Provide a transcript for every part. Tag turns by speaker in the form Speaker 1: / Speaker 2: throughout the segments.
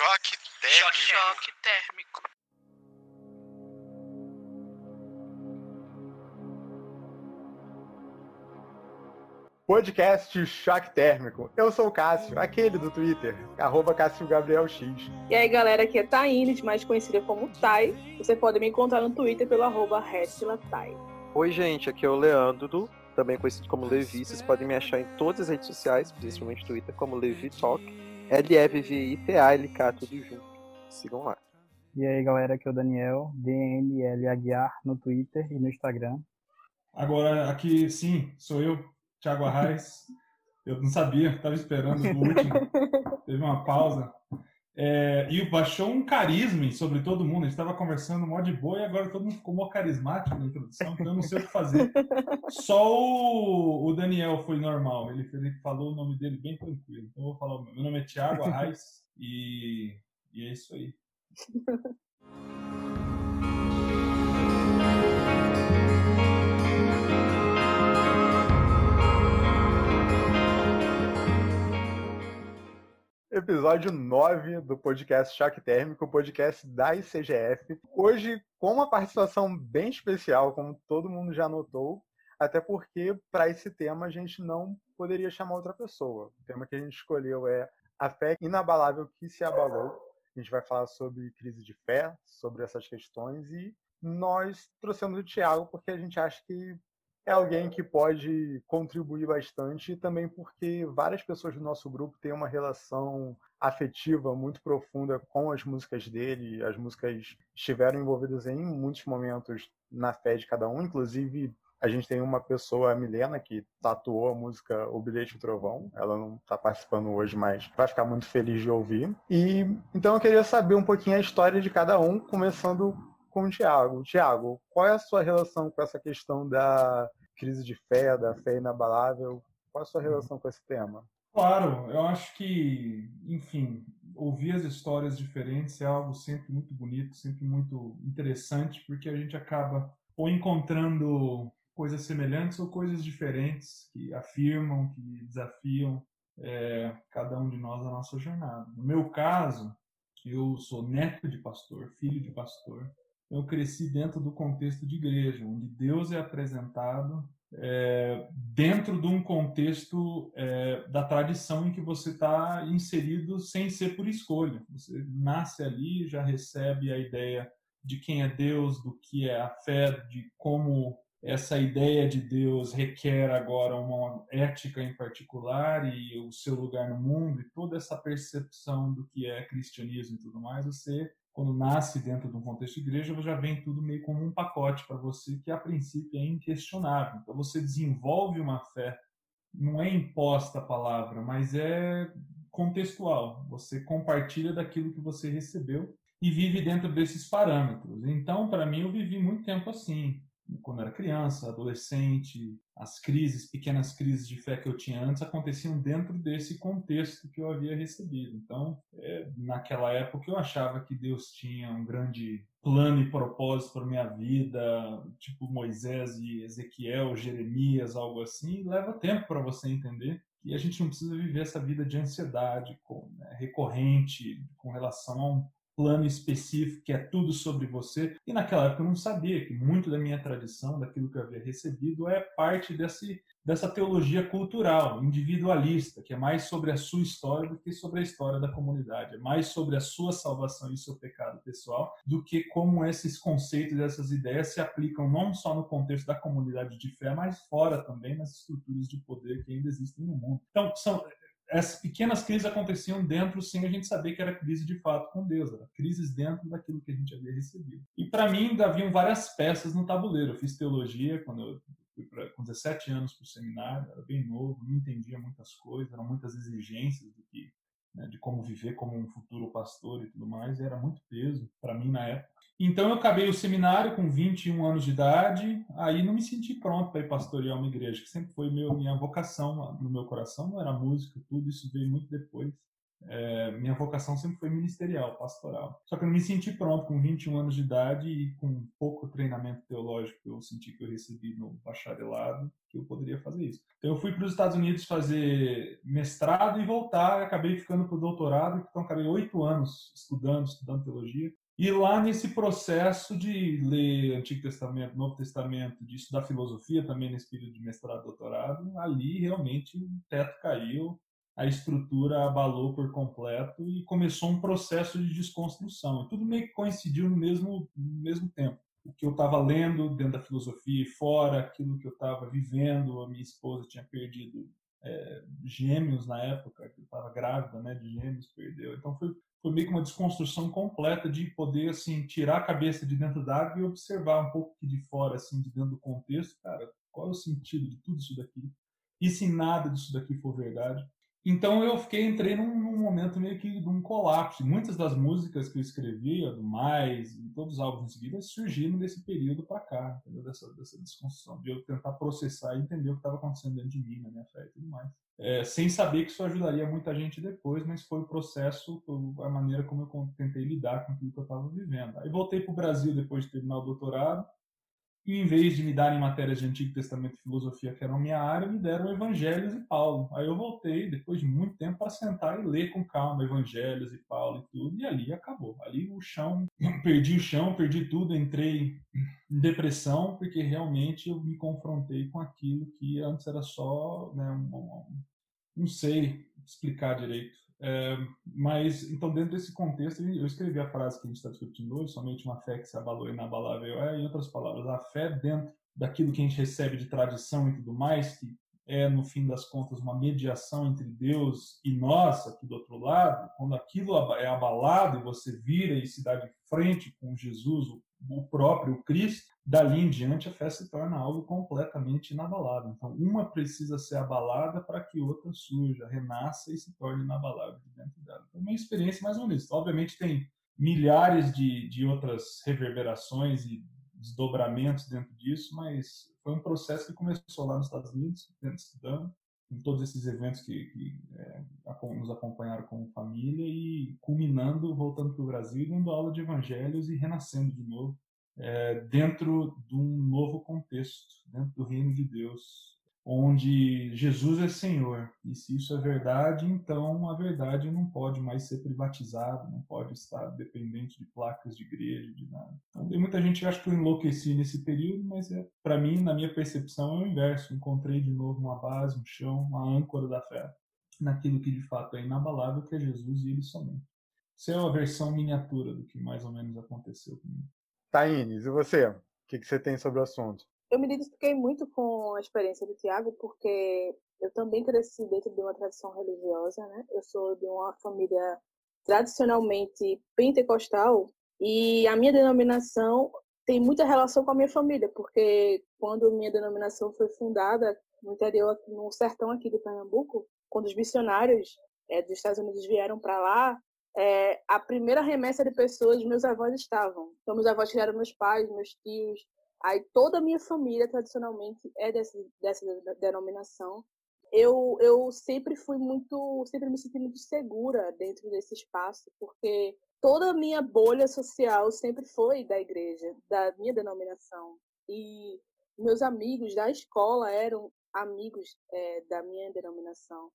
Speaker 1: Choque térmico.
Speaker 2: Choque térmico.
Speaker 3: Podcast Choque Térmico. Eu sou o Cássio, aquele do Twitter, arroba Cássio Gabriel X.
Speaker 4: E aí, galera, aqui é Taines, mais conhecida como Tai. Você pode me encontrar no Twitter pelo arroba Tai.
Speaker 5: Oi, gente, aqui é o Leandro, também conhecido como Levi. Vocês podem me achar em todas as redes sociais, principalmente Twitter, como Levi Talk. L-E-V-V-I-T-A-L-K, tudo junto. Sigam lá.
Speaker 6: E aí, galera, aqui é o Daniel, DNL Aguiar no Twitter e no Instagram.
Speaker 7: Agora, aqui, sim, sou eu, Thiago Arraes. Eu não sabia, estava esperando o último. Teve uma pausa. É, e baixou um carisma sobre todo mundo. A gente estava conversando mó de boa e agora todo mundo ficou mó carismático na introdução, então eu não sei o que fazer. Só o, o Daniel foi normal. Ele, ele, falou o nome dele bem tranquilo. Então eu vou falar: meu nome é Thiago Arraes e, e é isso aí.
Speaker 3: episódio 9 do podcast Choque Térmico, podcast da ICGF. Hoje, com uma participação bem especial, como todo mundo já notou, até porque para esse tema a gente não poderia chamar outra pessoa. O tema que a gente escolheu é a fé inabalável que se abalou. A gente vai falar sobre crise de fé, sobre essas questões e nós trouxemos o Tiago porque a gente acha que é alguém que pode contribuir bastante, também porque várias pessoas do nosso grupo têm uma relação afetiva muito profunda com as músicas dele. As músicas estiveram envolvidas em muitos momentos na fé de cada um, inclusive a gente tem uma pessoa, a Milena, que tatuou a música O Bilhete do Trovão. Ela não está participando hoje, mas vai ficar muito feliz de ouvir. E então eu queria saber um pouquinho a história de cada um, começando com o Tiago. Tiago, qual é a sua relação com essa questão da crise de fé, da fé inabalável? Qual é a sua relação com esse tema?
Speaker 7: Claro, eu acho que, enfim, ouvir as histórias diferentes é algo sempre muito bonito, sempre muito interessante, porque a gente acaba ou encontrando coisas semelhantes ou coisas diferentes que afirmam, que desafiam é, cada um de nós na nossa jornada. No meu caso, eu sou neto de pastor, filho de pastor, eu cresci dentro do contexto de igreja, onde Deus é apresentado é, dentro de um contexto é, da tradição em que você está inserido sem ser por escolha. Você nasce ali, já recebe a ideia de quem é Deus, do que é a fé, de como essa ideia de Deus requer agora uma ética em particular e o seu lugar no mundo e toda essa percepção do que é cristianismo e tudo mais, você quando nasce dentro de um contexto de igreja, já vem tudo meio como um pacote para você que a princípio é inquestionável. Então você desenvolve uma fé, não é imposta a palavra, mas é contextual. Você compartilha daquilo que você recebeu e vive dentro desses parâmetros. Então, para mim, eu vivi muito tempo assim quando era criança, adolescente, as crises, pequenas crises de fé que eu tinha antes aconteciam dentro desse contexto que eu havia recebido. Então, é, naquela época eu achava que Deus tinha um grande plano e propósito para minha vida, tipo Moisés e Ezequiel, Jeremias, algo assim. Leva tempo para você entender que a gente não precisa viver essa vida de ansiedade com, né, recorrente com relação a um plano específico que é tudo sobre você. E naquela época eu não sabia que muito da minha tradição, daquilo que eu havia recebido, é parte desse, dessa teologia cultural, individualista, que é mais sobre a sua história do que sobre a história da comunidade. É mais sobre a sua salvação e seu pecado pessoal do que como esses conceitos, essas ideias se aplicam não só no contexto da comunidade de fé, mas fora também nas estruturas de poder que ainda existem no mundo. Então, são, essas pequenas crises aconteciam dentro sem a gente saber que era crise de fato com Deus, era crises dentro daquilo que a gente havia recebido. E para mim ainda haviam várias peças no tabuleiro. Eu fiz teologia quando eu fui pra, com 17 anos para o seminário, era bem novo, não entendia muitas coisas, eram muitas exigências do que né, de como viver como um futuro pastor e tudo mais, era muito peso para mim na época. Então eu acabei o seminário com 21 anos de idade, aí não me senti pronto para ir pastorear uma igreja, que sempre foi meu, minha vocação no meu coração, não era música, tudo isso veio muito depois. É, minha vocação sempre foi ministerial, pastoral. Só que eu não me senti pronto com 21 anos de idade e com pouco treinamento teológico que eu senti que eu recebi no bacharelado, que eu poderia fazer isso. Então eu fui para os Estados Unidos fazer mestrado e voltar, acabei ficando para o doutorado, então acabei oito anos estudando, estudando teologia. E lá nesse processo de ler Antigo Testamento, Novo Testamento, de estudar filosofia também nesse período de mestrado, doutorado, ali realmente o teto caiu, a estrutura abalou por completo e começou um processo de desconstrução. Tudo meio que coincidiu no mesmo, no mesmo tempo. O que eu estava lendo dentro da filosofia e fora, aquilo que eu estava vivendo, a minha esposa tinha perdido é, gêmeos na época, que estava grávida né, de gêmeos, perdeu. Então foi, foi meio que uma desconstrução completa de poder assim tirar a cabeça de dentro d'água e observar um pouco de fora, assim, de dentro do contexto, cara, qual é o sentido de tudo isso daqui? E se nada disso daqui for verdade? Então eu fiquei, entrei num, num, momento meio que de um colapso. Muitas das músicas que eu escrevia, do Mais, e todos os álbuns em seguida, surgiram desse período para cá, entendeu? Dessa, dessa desconstrução, de eu tentar processar e entender o que estava acontecendo dentro de mim, na minha fé e tudo mais. É, sem saber que isso ajudaria muita gente depois, mas foi o processo, a maneira como eu tentei lidar com aquilo que eu estava vivendo. Aí voltei para o Brasil depois de terminar o doutorado, e em vez de me darem matérias de Antigo Testamento e filosofia, que eram minha área, me deram Evangelhos e Paulo. Aí eu voltei, depois de muito tempo, para sentar e ler com calma Evangelhos e Paulo e tudo, e ali acabou. Ali o chão, perdi o chão, perdi tudo, entrei em depressão, porque realmente eu me confrontei com aquilo que antes era só, né, um, um, não sei explicar direito, é, mas, então, dentro desse contexto, eu escrevi a frase que a gente está discutindo hoje, somente uma fé que se abalou e inabalável é, em outras palavras, a fé dentro daquilo que a gente recebe de tradição e tudo mais, que é, no fim das contas, uma mediação entre Deus e nós, aqui do outro lado, quando aquilo é abalado e você vira e se dá de frente com Jesus, o próprio Cristo, dali em diante a fé se torna algo completamente inabalável. Então, uma precisa ser abalada para que outra surja, renasça e se torne inabalável de dentro dela. Então, uma experiência mais ou menos. Obviamente, tem milhares de, de outras reverberações e desdobramentos dentro disso, mas foi um processo que começou lá nos Estados Unidos, estudando, em todos esses eventos que, que é, nos acompanharam como família e culminando, voltando para o Brasil, dando aula de evangelhos e renascendo de novo é, dentro de um novo contexto, dentro do reino de Deus, onde Jesus é Senhor. E se isso é verdade, então a verdade não pode mais ser privatizada, não pode estar dependente de placas de igreja, de nada. Então, tem muita gente que acha que eu enlouqueci nesse período, mas é, para mim, na minha percepção, é o inverso. Encontrei de novo uma base, um chão, uma âncora da fé, naquilo que de fato é inabalável, que é Jesus e Ele somente. Isso é uma versão miniatura do que mais ou menos aconteceu comigo.
Speaker 3: Taínes, e você? O que, que você tem sobre o assunto?
Speaker 4: Eu me identifiquei muito com a experiência do Tiago, porque eu também cresci dentro de uma tradição religiosa, né? Eu sou de uma família tradicionalmente pentecostal e a minha denominação tem muita relação com a minha família, porque quando minha denominação foi fundada no interior, no sertão aqui de Pernambuco, quando os missionários é, dos Estados Unidos vieram para lá, é, a primeira remessa de pessoas, meus avós estavam. Então, meus avós criaram meus pais, meus tios. Aí, toda a minha família, tradicionalmente, é dessa, dessa denominação. Eu, eu sempre fui muito, sempre me senti muito segura dentro desse espaço, porque toda a minha bolha social sempre foi da igreja, da minha denominação. E meus amigos da escola eram amigos é, da minha denominação.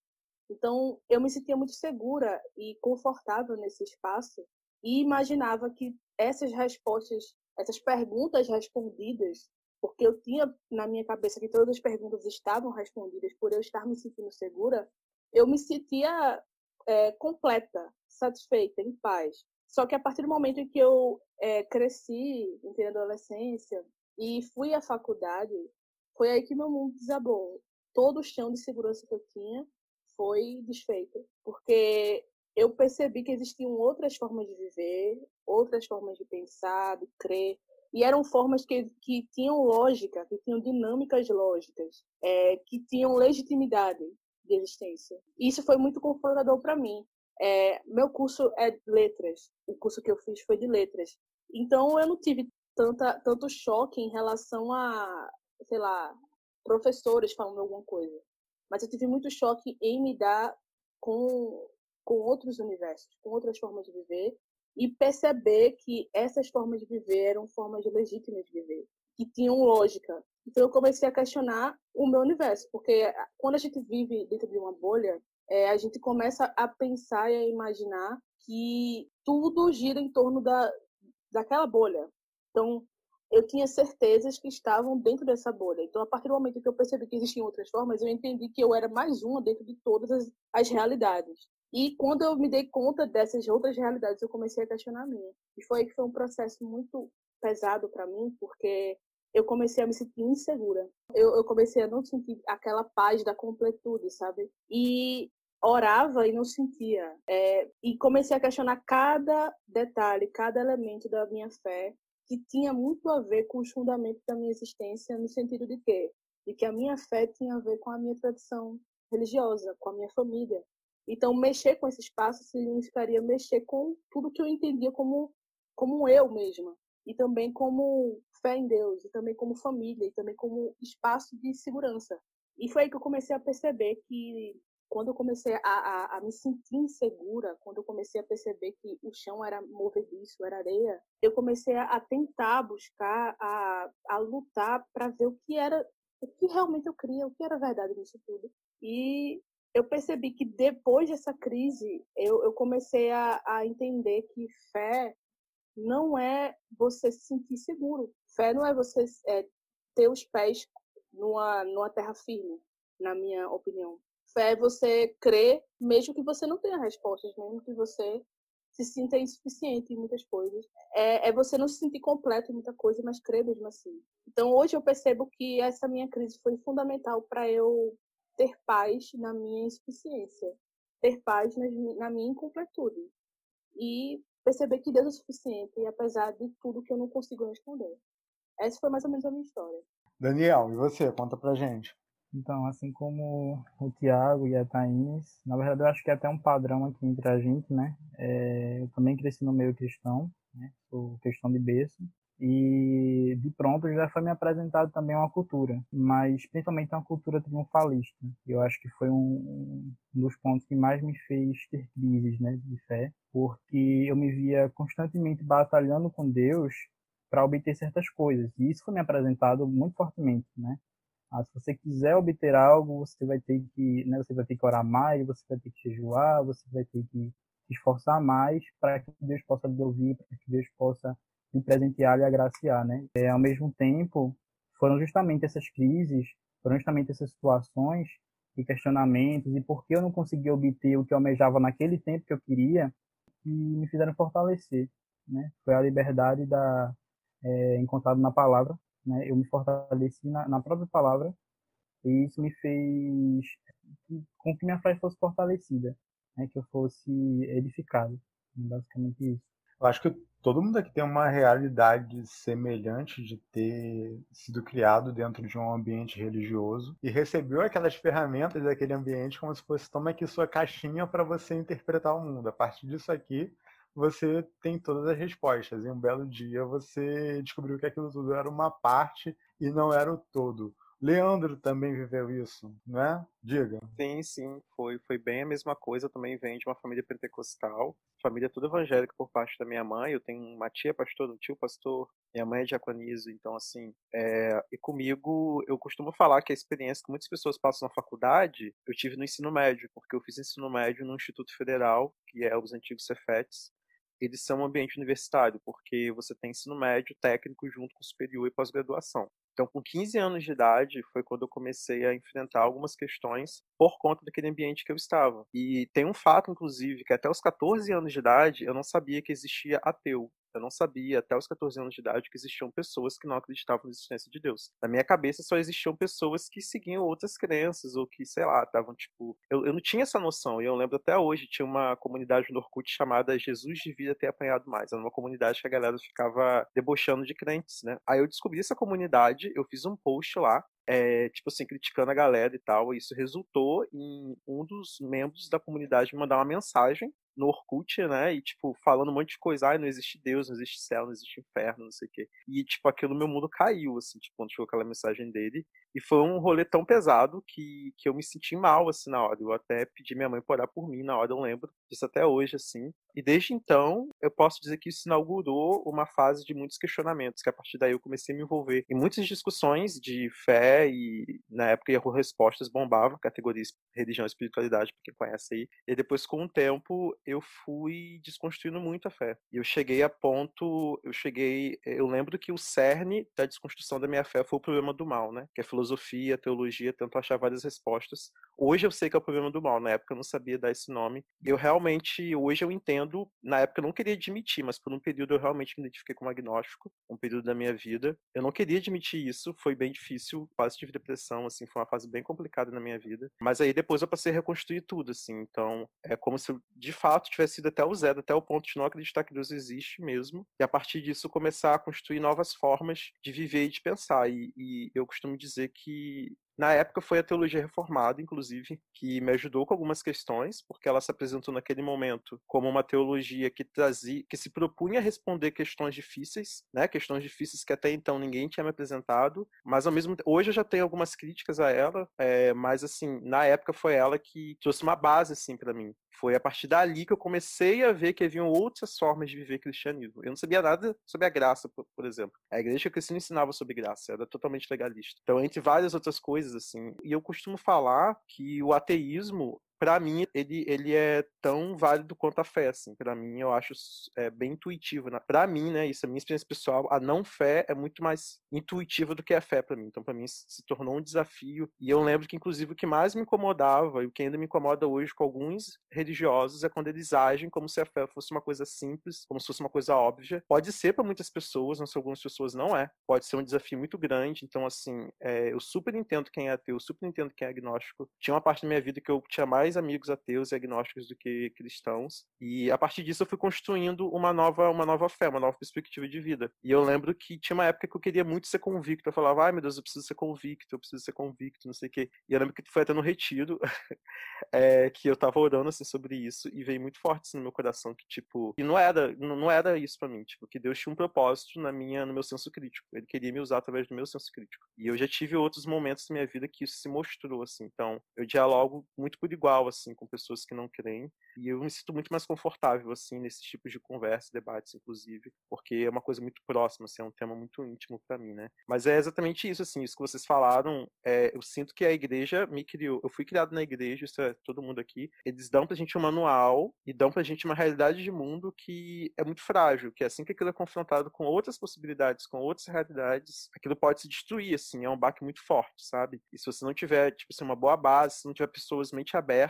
Speaker 4: Então, eu me sentia muito segura e confortável nesse espaço e imaginava que essas respostas, essas perguntas respondidas, porque eu tinha na minha cabeça que todas as perguntas estavam respondidas por eu estar me sentindo segura, eu me sentia é, completa, satisfeita, em paz. Só que a partir do momento em que eu é, cresci, entrei na adolescência e fui à faculdade, foi aí que meu mundo desabou. Todo o chão de segurança que eu tinha foi desfeita, porque eu percebi que existiam outras formas de viver, outras formas de pensar, de crer, e eram formas que, que tinham lógica, que tinham dinâmicas lógicas, é, que tinham legitimidade de existência. Isso foi muito confrontador para mim. É, meu curso é letras, o curso que eu fiz foi de letras. Então eu não tive tanta, tanto choque em relação a, sei lá, professores falando alguma coisa mas eu tive muito choque em me dar com com outros universos, com outras formas de viver e perceber que essas formas de viver eram formas legítimas de viver, que tinham lógica. Então eu comecei a questionar o meu universo, porque quando a gente vive dentro de uma bolha, é, a gente começa a pensar e a imaginar que tudo gira em torno da, daquela bolha. Então, eu tinha certezas que estavam dentro dessa bolha. Então, a partir do momento que eu percebi que existiam outras formas, eu entendi que eu era mais uma dentro de todas as, as realidades. E quando eu me dei conta dessas outras realidades, eu comecei a questionar a minha. E foi que foi um processo muito pesado para mim, porque eu comecei a me sentir insegura. Eu, eu, comecei a não sentir aquela paz da completude, sabe? E orava e não sentia. É, e comecei a questionar cada detalhe, cada elemento da minha fé, que tinha muito a ver com os fundamentos da minha existência, no sentido de quê? De que a minha fé tinha a ver com a minha tradição religiosa, com a minha família. Então, mexer com esse espaço significaria mexer com tudo que eu entendia como, como eu mesma. E também como fé em Deus, e também como família, e também como espaço de segurança. E foi aí que eu comecei a perceber que quando eu comecei a, a, a, me sentir insegura, quando eu comecei a perceber que o chão era movediço, era areia, eu comecei a, tentar buscar, a, a lutar para ver o que era, o que realmente eu queria, o que era verdade nisso tudo. E eu percebi que depois dessa crise, eu, eu comecei a, a entender que fé não é você se sentir seguro. Fé não é você é, ter os pés numa, numa terra firme, na minha opinião. Fé é você crer, mesmo que você não tenha respostas, mesmo que você se sinta insuficiente em muitas coisas. É, é você não se sentir completo em muita coisa, mas crer mesmo assim. Então, hoje eu percebo que essa minha crise foi fundamental para eu ter paz na minha insuficiência, ter paz na minha incompletude e perceber que Deus é suficiente, apesar de tudo que eu não consigo responder. Essa foi mais ou menos a minha história.
Speaker 3: Daniel, e você? Conta pra gente.
Speaker 6: Então, assim como o Tiago e a Thaís, na verdade eu acho que é até um padrão aqui entre a gente, né? É, eu também cresci no meio cristão, né? Sou cristão de berço e de pronto já foi me apresentado também uma cultura, mas principalmente uma cultura triunfalista. Eu acho que foi um, um dos pontos que mais me fez ter crises né, de fé, porque eu me via constantemente batalhando com Deus para obter certas coisas, e isso foi me apresentado muito fortemente, né? Ah, se você quiser obter algo, você vai ter que, né, você vai ter que orar mais, você vai ter que jejuar, você vai ter que esforçar mais para que Deus possa lhe ouvir, para que Deus possa lhe presentear e agraciar, né? É, ao mesmo tempo, foram justamente essas crises, foram justamente essas situações e questionamentos e por que eu não consegui obter o que eu almejava naquele tempo que eu queria que me fizeram fortalecer, né? Foi a liberdade da é, encontrada na palavra, né? Eu me fortaleci na, na própria palavra e isso me fez com que minha fé fosse fortalecida, né? Que eu fosse edificado, basicamente isso.
Speaker 3: Eu acho que todo mundo aqui tem uma realidade semelhante de ter sido criado dentro de um ambiente religioso e recebeu aquelas ferramentas daquele ambiente como se fosse toma aqui sua caixinha para você interpretar o mundo. A partir disso aqui, você tem todas as respostas. E um belo dia você descobriu que aquilo tudo era uma parte e não era o todo. Leandro também viveu isso, né? Diga.
Speaker 5: Sim, sim, foi, foi bem a mesma coisa. Eu também venho de uma família pentecostal, família toda evangélica por parte da minha mãe. Eu tenho uma tia pastor, um tio pastor, minha mãe é diaconisa, então assim, é... e comigo eu costumo falar que a experiência que muitas pessoas passam na faculdade, eu tive no ensino médio, porque eu fiz ensino médio no Instituto Federal, que é os antigos Cefetes, eles são um ambiente universitário, porque você tem ensino médio, técnico junto com superior e pós-graduação. Então, com 15 anos de idade, foi quando eu comecei a enfrentar algumas questões por conta daquele ambiente que eu estava. E tem um fato, inclusive, que até os 14 anos de idade eu não sabia que existia ateu. Eu não sabia, até os 14 anos de idade, que existiam pessoas que não acreditavam na existência de Deus. Na minha cabeça só existiam pessoas que seguiam outras crenças, ou que, sei lá, estavam tipo. Eu, eu não tinha essa noção, e eu lembro até hoje, tinha uma comunidade no Orkut chamada Jesus Devia Ter Apanhado Mais. Era uma comunidade que a galera ficava debochando de crentes, né? Aí eu descobri essa comunidade, eu fiz um post lá, é, tipo assim, criticando a galera e tal. E isso resultou em um dos membros da comunidade me mandar uma mensagem no Orkut, né? E, tipo, falando um monte de coisa. Ai, não existe Deus, não existe céu, não existe inferno, não sei o quê. E, tipo, aquilo meu mundo caiu, assim, tipo, quando chegou aquela mensagem dele. E foi um rolê tão pesado que, que eu me senti mal, assim, na hora. Eu até pedi minha mãe pra orar por mim na hora, eu lembro disso até hoje, assim. E desde então, eu posso dizer que isso inaugurou uma fase de muitos questionamentos, que a partir daí eu comecei a me envolver em muitas discussões de fé e, na época, Yahoo Respostas bombava, categoria religião e espiritualidade, pra quem conhece aí. E depois, com o tempo, eu fui desconstruindo muito a fé. E eu cheguei a ponto, eu cheguei, eu lembro que o cerne da desconstrução da minha fé foi o problema do mal, né? Que é filosofia, teologia, tentam achar várias respostas. Hoje eu sei que é o problema do mal, na época eu não sabia dar esse nome. Eu realmente, hoje eu entendo, na época eu não queria admitir, mas por um período eu realmente me identifiquei como agnóstico, um período da minha vida. Eu não queria admitir isso, foi bem difícil, quase tive depressão, assim, foi uma fase bem complicada na minha vida. Mas aí depois eu passei a reconstruir tudo, assim, então é como se eu, de fato, tivesse sido até o zero, até o ponto de não acreditar que Deus existe mesmo, e a partir disso começar a construir novas formas de viver e de pensar. E, e eu costumo dizer que na época foi a teologia reformada, inclusive, que me ajudou com algumas questões, porque ela se apresentou naquele momento como uma teologia que trazia, que se propunha a responder questões difíceis, né? Questões difíceis que até então ninguém tinha me apresentado, mas ao mesmo hoje eu já tenho algumas críticas a ela, é, mas assim, na época foi ela que trouxe uma base assim para mim. Foi a partir dali que eu comecei a ver que haviam outras formas de viver cristianismo. Eu não sabia nada sobre a graça, por, por exemplo. A igreja cresci não ensinava sobre graça, era totalmente legalista. Então, entre várias outras coisas, assim, e eu costumo falar que o ateísmo para mim, ele, ele é tão válido quanto a fé, assim. Para mim, eu acho é, bem intuitivo. Né? Para mim, né, isso é minha experiência pessoal, a não fé é muito mais intuitiva do que a fé para mim. Então, para mim, se tornou um desafio. E eu lembro que, inclusive, o que mais me incomodava, e o que ainda me incomoda hoje com alguns religiosos, é quando eles agem como se a fé fosse uma coisa simples, como se fosse uma coisa óbvia. Pode ser para muitas pessoas, mas para algumas pessoas não é. Pode ser um desafio muito grande. Então, assim, é, eu super entendo quem é ateu, super entendo quem é agnóstico. Tinha uma parte da minha vida que eu tinha mais mais amigos ateus e agnósticos do que cristãos. E a partir disso eu fui construindo uma nova, uma nova fé, uma nova perspectiva de vida. E eu lembro que tinha uma época que eu queria muito ser convicto. Eu falava, ai meu Deus, eu preciso ser convicto, eu preciso ser convicto, não sei o quê. E eu lembro que foi até no retiro é, que eu tava orando assim, sobre isso e veio muito forte assim, no meu coração que, tipo, que não era, não era isso para mim, tipo, que Deus tinha um propósito na minha, no meu senso crítico. Ele queria me usar através do meu senso crítico. E eu já tive outros momentos na minha vida que isso se mostrou, assim. Então, eu dialogo muito por igual assim, com pessoas que não creem. E eu me sinto muito mais confortável, assim, nesses tipos de conversa, debates, inclusive, porque é uma coisa muito próxima, assim, é um tema muito íntimo para mim, né? Mas é exatamente isso, assim, isso que vocês falaram, é, eu sinto que a igreja me criou, eu fui criado na igreja, isso é todo mundo aqui, eles dão pra gente um manual e dão pra gente uma realidade de mundo que é muito frágil, que assim que aquilo é confrontado com outras possibilidades, com outras realidades, aquilo pode se destruir, assim, é um baque muito forte, sabe? E se você não tiver, tipo assim, uma boa base, se não tiver pessoas mente aberta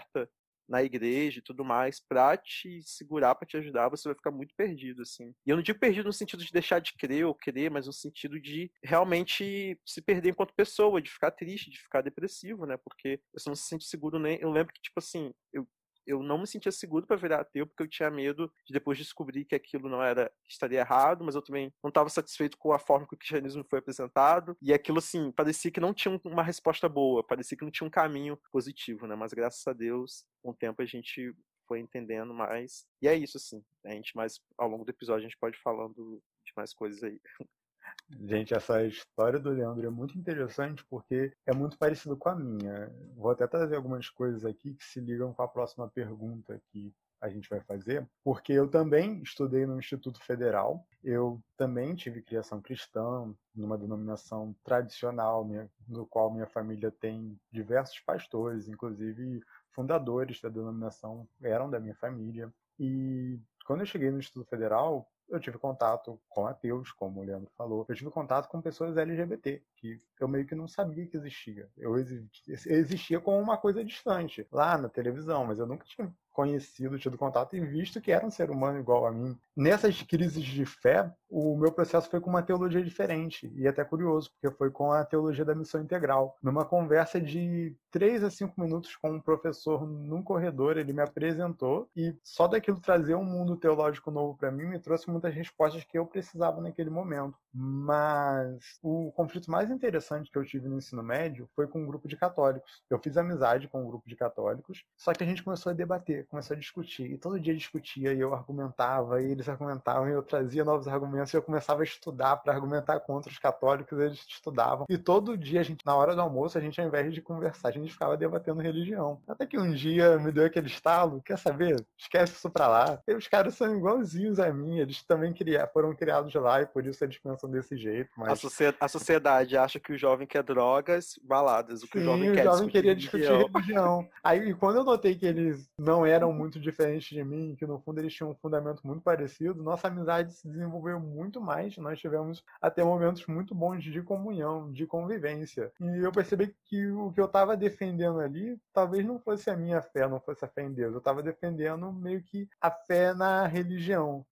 Speaker 5: na igreja e tudo mais para te segurar, para te ajudar, você vai ficar muito perdido, assim. E eu não digo perdido no sentido de deixar de crer ou querer, mas no sentido de realmente se perder enquanto pessoa, de ficar triste, de ficar depressivo, né? Porque você não se sente seguro nem. Eu lembro que, tipo assim, eu eu não me sentia seguro para virar ateu porque eu tinha medo de depois descobrir que aquilo não era estaria errado, mas eu também não estava satisfeito com a forma que o cristianismo foi apresentado e aquilo assim parecia que não tinha uma resposta boa, parecia que não tinha um caminho positivo, né? Mas graças a Deus, com o tempo a gente foi entendendo mais e é isso assim. A gente mais ao longo do episódio a gente pode ir falando de mais coisas aí.
Speaker 3: Gente, essa história do Leandro é muito interessante porque é muito parecido com a minha. Vou até trazer algumas coisas aqui que se ligam com a próxima pergunta que a gente vai fazer, porque eu também estudei no Instituto Federal, eu também tive criação cristã, numa denominação tradicional, no qual minha família tem diversos pastores, inclusive fundadores da denominação eram da minha família. E quando eu cheguei no Instituto Federal, eu tive contato com ateus, como o Leandro falou. Eu tive contato com pessoas LGBT, que eu meio que não sabia que existia. Eu existia como uma coisa distante, lá na televisão, mas eu nunca tinha conhecido, tido contato e visto que era um ser humano igual a mim. Nessas crises de fé, o meu processo foi com uma teologia diferente e até curioso, porque foi com a teologia da missão integral. Numa conversa de três a cinco minutos com um professor num corredor, ele me apresentou e só daquilo trazer um mundo teológico novo para mim me trouxe muitas respostas que eu precisava naquele momento. Mas o conflito mais interessante que eu tive no ensino médio foi com um grupo de católicos. Eu fiz amizade com um grupo de católicos, só que a gente começou a debater começou a discutir. E todo dia discutia, e eu argumentava, e eles argumentavam, e eu trazia novos argumentos, e eu começava a estudar para argumentar contra os católicos, eles estudavam. E todo dia, a gente, na hora do almoço, a gente, ao invés de conversar, a gente ficava debatendo religião. Até que um dia me deu aquele estalo, quer saber? Esquece isso pra lá. E os caras são igualzinhos a mim, eles também criaram, foram criados lá, e por isso eles pensam desse jeito. Mas...
Speaker 5: A, sociedade, a sociedade acha que o jovem quer drogas, baladas. O que
Speaker 3: Sim,
Speaker 5: o jovem
Speaker 3: o
Speaker 5: quer
Speaker 3: jovem
Speaker 5: discutir
Speaker 3: queria discutir
Speaker 5: religião.
Speaker 3: religião. Aí, quando eu notei que eles não eram muito diferentes de mim, que no fundo eles tinham um fundamento muito parecido, nossa amizade se desenvolveu muito mais. Nós tivemos até momentos muito bons de comunhão, de convivência. E eu percebi que o que eu estava defendendo ali talvez não fosse a minha fé, não fosse a fé em Deus. Eu estava defendendo meio que a fé na religião.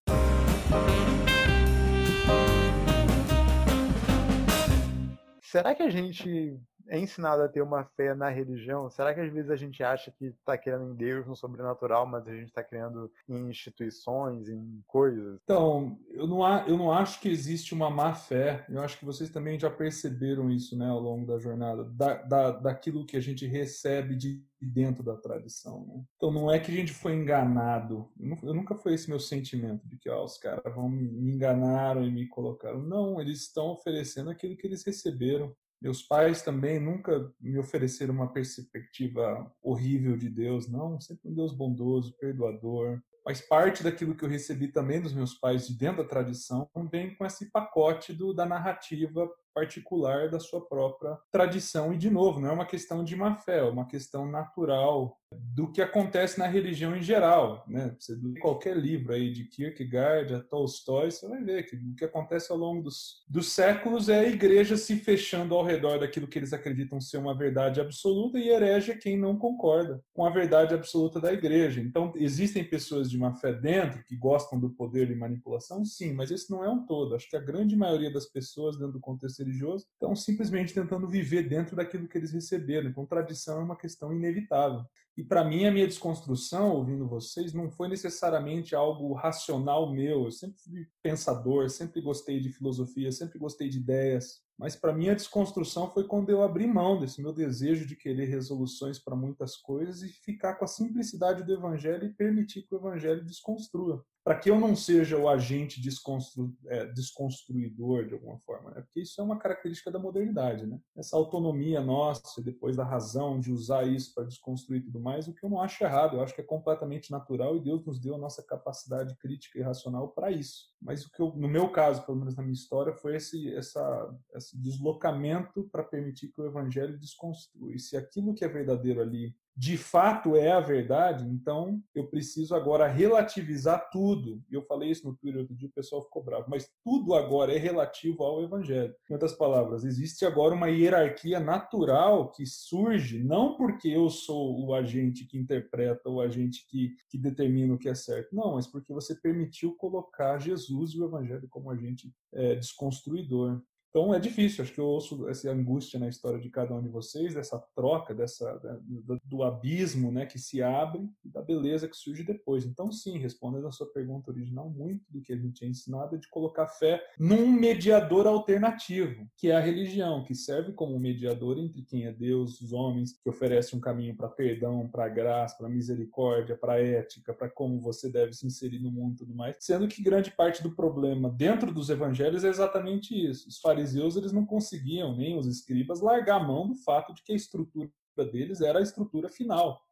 Speaker 3: Será que a gente é ensinado a ter uma fé na religião? Será que às vezes a gente acha que está querendo em Deus, no sobrenatural, mas a gente está criando em instituições, em coisas?
Speaker 7: Então, eu não, eu não acho que existe uma má fé. Eu acho que vocês também já perceberam isso né, ao longo da jornada, da, da, daquilo que a gente recebe de dentro da tradição. Né? Então, não é que a gente foi enganado. Eu, eu nunca foi esse meu sentimento de que ó, os caras vão me enganaram e me colocaram. Não, eles estão oferecendo aquilo que eles receberam. Meus pais também nunca me ofereceram uma perspectiva horrível de Deus, não. Sempre um Deus bondoso, perdoador. Mas parte daquilo que eu recebi também dos meus pais de dentro da tradição vem com esse pacote do, da narrativa particular da sua própria tradição. E, de novo, não é uma questão de má fé, é uma questão natural do que acontece na religião em geral. Né? Você lê qualquer livro aí de Kierkegaard a Tolstói, você vai ver que o que acontece ao longo dos, dos séculos é a igreja se fechando ao redor daquilo que eles acreditam ser uma verdade absoluta e herege é quem não concorda com a verdade absoluta da igreja. Então, existem pessoas de má fé dentro que gostam do poder de manipulação? Sim, mas esse não é um todo. Acho que a grande maioria das pessoas dentro do contexto religioso estão simplesmente tentando viver dentro daquilo que eles receberam. Então, tradição é uma questão inevitável. E para mim, a minha desconstrução, ouvindo vocês, não foi necessariamente algo racional meu. Eu sempre fui pensador, sempre gostei de filosofia, sempre gostei de ideias. Mas para mim, a desconstrução foi quando eu abri mão desse meu desejo de querer resoluções para muitas coisas e ficar com a simplicidade do evangelho e permitir que o evangelho desconstrua para que eu não seja o agente desconstru, é, desconstruidor de alguma forma, né? porque isso é uma característica da modernidade, né? Essa autonomia nossa, depois da razão de usar isso para desconstruir tudo mais, o que eu não acho errado, eu acho que é completamente natural e Deus nos deu a nossa capacidade crítica e racional para isso. Mas o que eu, no meu caso, pelo menos na minha história, foi esse, essa, esse deslocamento para permitir que o evangelho desconstrua. E se aquilo que é verdadeiro ali de fato é a verdade, então eu preciso agora relativizar tudo. Eu falei isso no Twitter outro dia, o pessoal ficou bravo, mas tudo agora é relativo ao Evangelho. Em outras palavras, existe agora uma hierarquia natural que surge, não porque eu sou o agente que interpreta, o agente que, que determina o que é certo, não, mas porque você permitiu colocar Jesus e o Evangelho como agente é, desconstruidor. Então é difícil, acho que eu ouço essa angústia na história de cada um de vocês, dessa troca, dessa do, do abismo, né, que se abre e da beleza que surge depois. Então sim, respondendo a sua pergunta original, muito do que a gente é ensinado é de colocar fé num mediador alternativo, que é a religião, que serve como mediador entre quem é Deus, os homens, que oferece um caminho para perdão, para graça, para misericórdia, para ética, para como você deve se inserir no mundo e tudo mais. Sendo que grande parte do problema dentro dos evangelhos é exatamente isso. Os fariseus eles não conseguiam, nem os escribas, largar a mão do fato de que a estrutura deles era a estrutura final.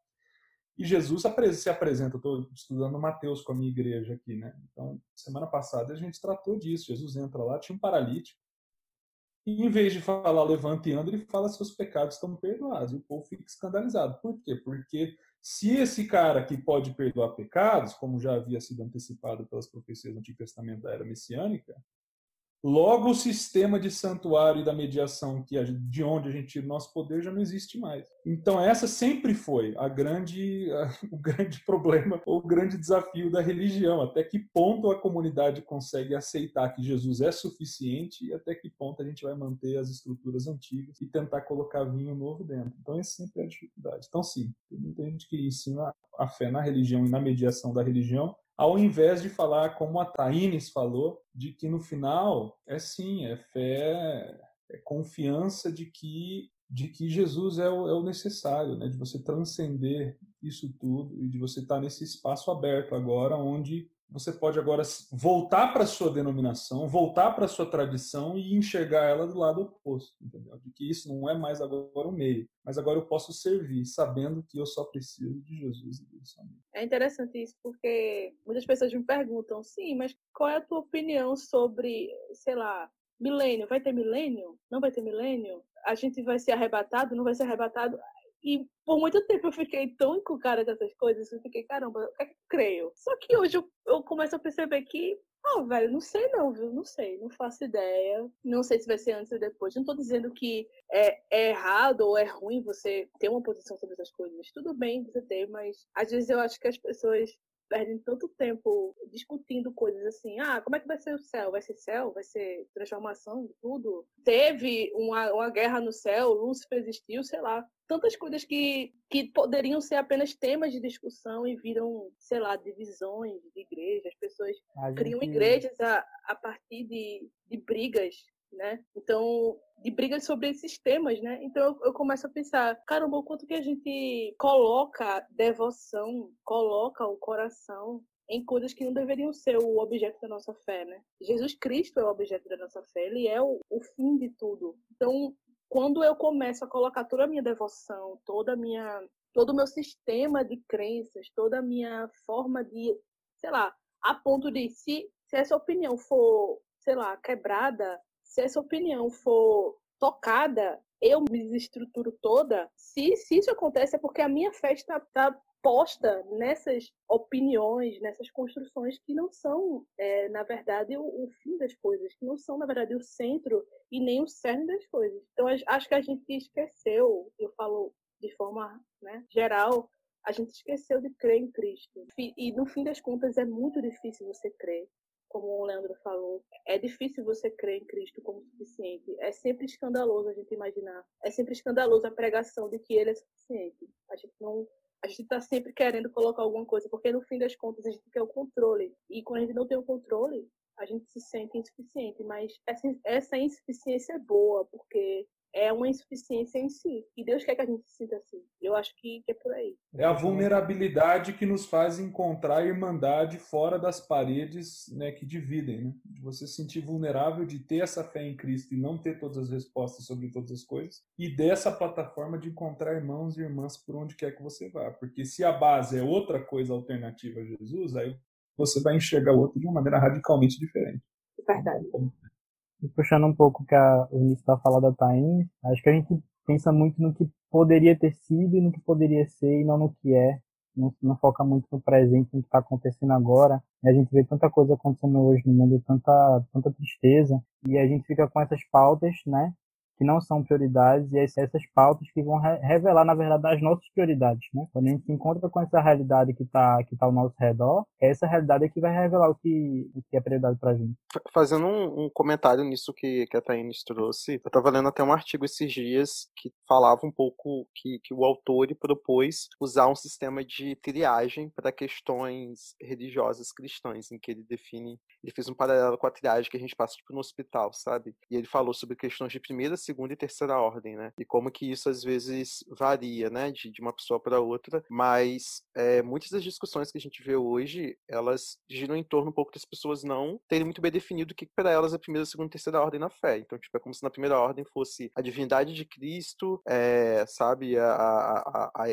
Speaker 7: E Jesus se apresenta, estou estudando Mateus com a minha igreja aqui, né? Então, semana passada a gente tratou disso. Jesus entra lá, tinha um paralítico, e em vez de falar levante e anda, ele fala seus pecados estão perdoados. E o povo fica escandalizado. Por quê? Porque se esse cara que pode perdoar pecados, como já havia sido antecipado pelas profecias do Antigo Testamento da era messiânica, Logo, o sistema de santuário e da mediação, que de onde a gente tira o nosso poder, já não existe mais. Então, essa sempre foi a grande, a, o grande problema, ou o grande desafio da religião. Até que ponto a comunidade consegue aceitar que Jesus é suficiente e até que ponto a gente vai manter as estruturas antigas e tentar colocar vinho novo dentro. Então, essa sempre é a dificuldade. Então, sim, tem muita gente que ensina a fé na religião e na mediação da religião, ao invés de falar, como a Taines falou, de que no final é sim, é fé, é confiança de que, de que Jesus é o, é o necessário, né? de você transcender
Speaker 8: isso tudo e de você estar nesse espaço aberto agora, onde você pode agora voltar para sua denominação, voltar para sua tradição e enxergar ela do lado oposto, entendeu? De que isso não é mais agora o meio, mas agora eu posso servir, sabendo que eu só preciso de Jesus e Deus
Speaker 4: É interessante isso, porque muitas pessoas me perguntam, sim, mas qual é a tua opinião sobre, sei lá, milênio? Vai ter milênio? Não vai ter milênio? A gente vai ser arrebatado? Não vai ser arrebatado? E por muito tempo eu fiquei tão encucada com essas coisas, eu fiquei, caramba, o que é que eu creio? Só que hoje eu, eu começo a perceber que, ah, oh, velho, não sei não, viu? Não sei, não faço ideia. Não sei se vai ser antes ou depois. Não tô dizendo que é, é errado ou é ruim você ter uma posição sobre essas coisas. Tudo bem você ter, mas às vezes eu acho que as pessoas perdem tanto tempo discutindo coisas assim. Ah, como é que vai ser o céu? Vai ser céu? Vai ser transformação de tudo? Teve uma, uma guerra no céu, Lúcifer existiu, sei lá. Tantas coisas que, que poderiam ser apenas temas de discussão e viram, sei lá, divisões de igrejas. As pessoas gente... criam igrejas a, a partir de, de brigas né? Então, de brigas sobre esses temas, né? Então eu, eu, começo a pensar, caramba, o quanto que a gente coloca devoção, coloca o coração em coisas que não deveriam ser o objeto da nossa fé, né? Jesus Cristo é o objeto da nossa fé, ele é o, o fim de tudo. Então, quando eu começo a colocar toda a minha devoção, toda minha todo o meu sistema de crenças, toda a minha forma de, sei lá, a ponto de se, se essa opinião for, sei lá, quebrada, se essa opinião for tocada, eu me desestruturo toda. Se, se isso acontece, é porque a minha fé está, está posta nessas opiniões, nessas construções que não são, é, na verdade, o, o, fim das coisas, que não são, na verdade, o centro e nem o cerne das coisas. Então, acho que a gente esqueceu, eu falo de forma né, geral, a gente esqueceu de crer em Cristo. E, no fim das contas, é muito difícil você crer como o Leandro falou, é difícil você crer em Cristo como suficiente. É sempre escandaloso a gente imaginar. É sempre escandaloso a pregação de que ele é suficiente. A gente não a gente está sempre querendo colocar alguma coisa, porque no fim das contas a gente quer o controle. E quando a gente não tem o controle, a gente se sente insuficiente. Mas essa, essa insuficiência é boa, porque é uma insuficiência em si. E Deus quer que a gente se sinta assim. Eu acho que, é por aí.
Speaker 8: É a vulnerabilidade que nos faz encontrar a irmandade fora das paredes né, que dividem. Né? De você se sentir vulnerável, de ter essa fé em Cristo e não ter todas as respostas sobre todas as coisas. E dessa plataforma de encontrar irmãos e irmãs por onde quer que você vá. Porque se a base é outra coisa alternativa a Jesus, aí você vai enxergar o outro de uma maneira radicalmente diferente.
Speaker 4: Verdade.
Speaker 6: E puxando um pouco que a, o início da fala da Taine, acho que a gente pensa muito no que poderia ter sido e no que poderia ser e não no que é. Não, não foca muito no presente, no que está acontecendo agora. E a gente vê tanta coisa acontecendo hoje no mundo, tanta, tanta tristeza. E a gente fica com essas pautas, né? Que não são prioridades e essas pautas que vão revelar, na verdade, as nossas prioridades, né? Quando a gente se encontra com essa realidade que está que tá ao nosso redor, é essa realidade é que vai revelar o que, o que é prioridade para a gente.
Speaker 5: Fazendo um, um, comentário nisso que, que a Thaís trouxe, eu estava lendo até um artigo esses dias que falava um pouco que, que o autor propôs usar um sistema de triagem para questões religiosas cristãs, em que ele define, ele fez um paralelo com a triagem que a gente passa tipo, no hospital, sabe? E ele falou sobre questões de primeira, segunda e terceira ordem, né? E como que isso às vezes varia, né, de, de uma pessoa para outra, mas é, muitas das discussões que a gente vê hoje, elas giram em torno um pouco das pessoas não terem muito bem definido o que para elas é a primeira, segunda e terceira ordem na fé. Então, tipo, é como se na primeira ordem fosse a divindade de Cristo, é, sabe, a, a, a,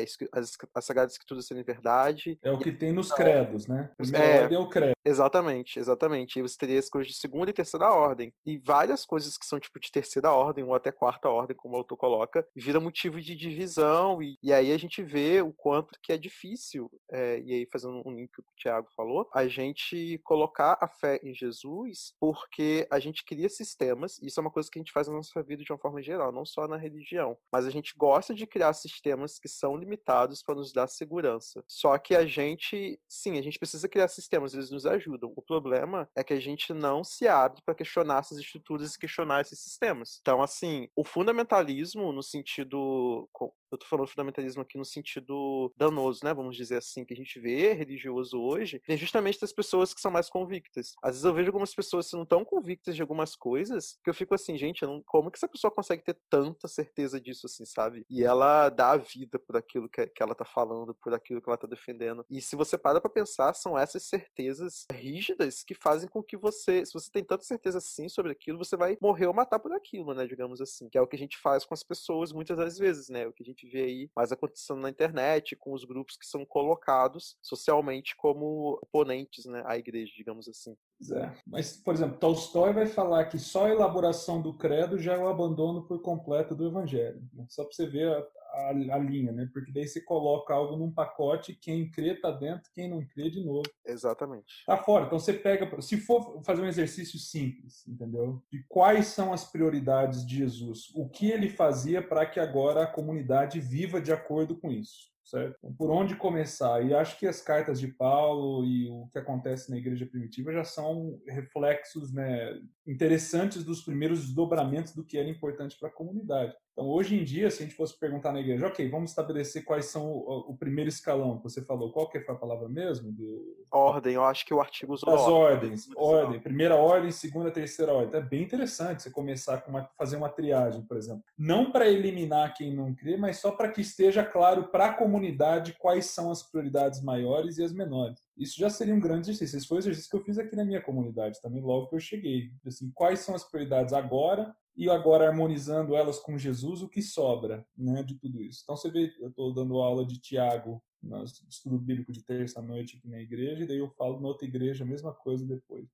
Speaker 5: a, Sagradas Escrituras serem verdade.
Speaker 8: É o que tem nos credos, né? Primeira é, ordem é o credo.
Speaker 5: Exatamente, exatamente. E você teria as coisas de segunda e terceira ordem. E várias coisas que são tipo de terceira ordem, ou até quarta ordem, como o autor coloca, vira motivo de divisão, e, e aí a gente vê o quanto que é difícil, é, e aí fazendo um link que o Tiago falou, a gente colocar a fé em Jesus, porque a gente cria sistemas, e isso é uma coisa que a gente faz na nossa vida de uma forma geral, não só na religião, mas a gente gosta de criar sistemas que são limitados para nos dar segurança. Só que a gente, sim, a gente precisa criar sistemas, eles nos ajudam. O problema é que a gente não se abre para questionar essas estruturas e questionar esses sistemas. Então, assim, assim, o fundamentalismo, no sentido Eu tô falando fundamentalismo aqui no sentido danoso, né? Vamos dizer assim, que a gente vê religioso hoje, é justamente das pessoas que são mais convictas. Às vezes eu vejo algumas pessoas que não tão convictas de algumas coisas, que eu fico assim, gente, não... como que essa pessoa consegue ter tanta certeza disso, assim, sabe? E ela dá a vida por aquilo que, que ela tá falando, por aquilo que ela tá defendendo. E se você para pra pensar, são essas certezas rígidas que fazem com que você, se você tem tanta certeza assim sobre aquilo, você vai morrer ou matar por aquilo, né? Digamos assim. Que é o que a gente faz com as pessoas muitas das vezes, né? O que a gente vê aí mais acontecendo na internet, com os grupos que são colocados socialmente como oponentes, né? À igreja, digamos assim.
Speaker 7: É. Mas, por exemplo, Tolstói vai falar que só a elaboração do credo já é o abandono por completo do evangelho. Né? Só para você ver a, a, a, linha, né? Porque daí você coloca algo num pacote, quem crê tá dentro, quem não crê de novo.
Speaker 5: Exatamente.
Speaker 7: Tá fora. Então você pega, se for fazer um exercício simples, entendeu? De quais são as prioridades de Jesus? O que ele fazia para que agora a comunidade viva de acordo com isso? Certo? Então, por onde começar? E acho que as cartas de Paulo e o que acontece na igreja primitiva já são reflexos né, interessantes dos primeiros desdobramentos do que era importante para a comunidade. Então, hoje em dia, se a gente fosse perguntar na igreja, ok, vamos estabelecer quais são o, o primeiro escalão que você falou, qual que foi a palavra mesmo? Do...
Speaker 5: Ordem, eu acho que o artigo usou
Speaker 7: As ordens, ordem, primeira ordem, segunda, terceira ordem. Então, é bem interessante você começar com uma, fazer uma triagem, por exemplo. Não para eliminar quem não crê, mas só para que esteja claro para a comunidade quais são as prioridades maiores e as menores. Isso já seria um grande exercício. Esse foi o exercício que eu fiz aqui na minha comunidade também, logo que eu cheguei. Assim, quais são as prioridades agora e agora harmonizando elas com Jesus, o que sobra né, de tudo isso. Então você vê, eu estou dando aula de Tiago no estudo bíblico de terça-noite aqui na igreja, e daí eu falo na outra igreja a mesma coisa depois.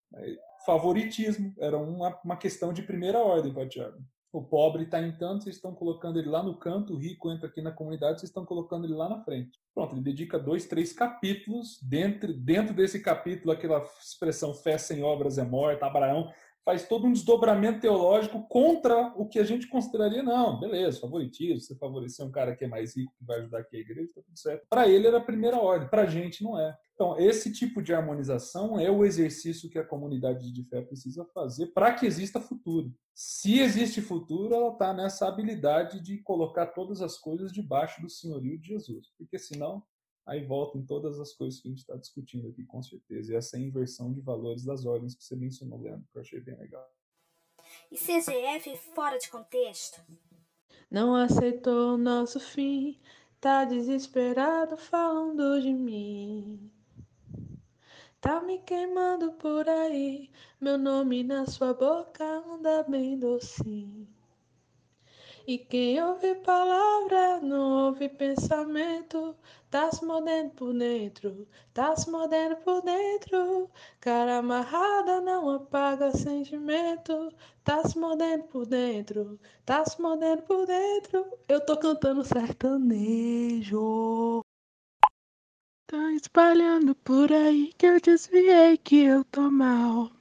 Speaker 7: Favoritismo era uma, uma questão de primeira ordem para Tiago. O pobre está em tanto, vocês estão colocando ele lá no canto, o rico entra aqui na comunidade, vocês estão colocando ele lá na frente. Pronto, ele dedica dois, três capítulos. Dentro, dentro desse capítulo, aquela expressão fé sem obras é morta, Abraão faz todo um desdobramento teológico contra o que a gente consideraria, não, beleza, favoritismo, você favorecer um cara que é mais rico, que vai ajudar aqui a igreja, tá tudo certo. Para ele era a primeira ordem, para a gente não é. Então, esse tipo de harmonização é o exercício que a comunidade de fé precisa fazer para que exista futuro. Se existe futuro, ela está nessa habilidade de colocar todas as coisas debaixo do senhorio de Jesus, porque senão aí volta em todas as coisas que a gente está discutindo aqui, com certeza. E essa é a inversão de valores das ordens que você mencionou, Leandro, que eu achei bem legal.
Speaker 9: E CGF fora de contexto?
Speaker 2: Não aceitou o nosso fim, tá desesperado falando de mim. Tá me queimando por aí, meu nome na sua boca anda bem docinho. E quem ouve palavra não ouve pensamento, tá se mordendo por dentro, tá se mordendo por dentro. Cara amarrada não apaga sentimento, tá se mordendo por dentro, tá se mordendo por dentro. Eu tô cantando sertanejo. Tá espalhando por aí que eu desviei que eu tô mal.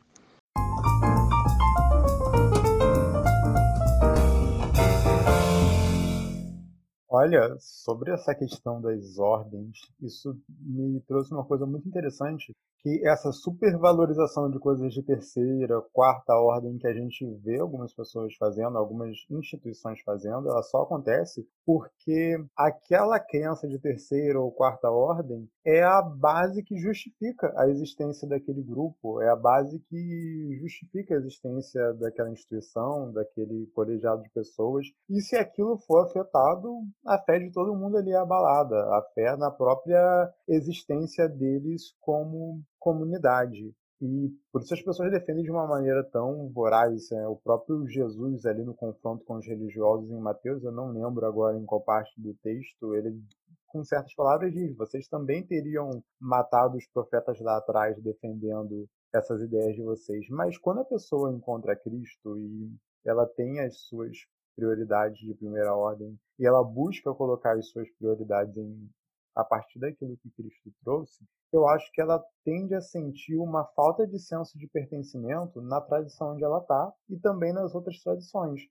Speaker 3: Olha, sobre essa questão das ordens, isso me trouxe uma coisa muito interessante, que essa supervalorização de coisas de terceira, quarta ordem que a gente vê algumas pessoas fazendo, algumas instituições fazendo, ela só acontece porque aquela crença de terceira ou quarta ordem é a base que justifica a existência daquele grupo, é a base que justifica a existência daquela instituição, daquele colegiado de pessoas. E se aquilo for afetado, a fé de todo mundo ali é abalada, a fé na própria existência deles como comunidade. E por isso as pessoas defendem de uma maneira tão voraz. Né? O próprio Jesus, ali no confronto com os religiosos em Mateus, eu não lembro agora em qual parte do texto, ele, com certas palavras, diz: vocês também teriam matado os profetas lá atrás defendendo essas ideias de vocês. Mas quando a pessoa encontra Cristo e ela tem as suas prioridades de primeira ordem e ela busca colocar as suas prioridades em a partir daquilo que Cristo trouxe, eu acho que ela tende a sentir uma falta de senso de pertencimento na tradição onde ela está e também nas outras tradições.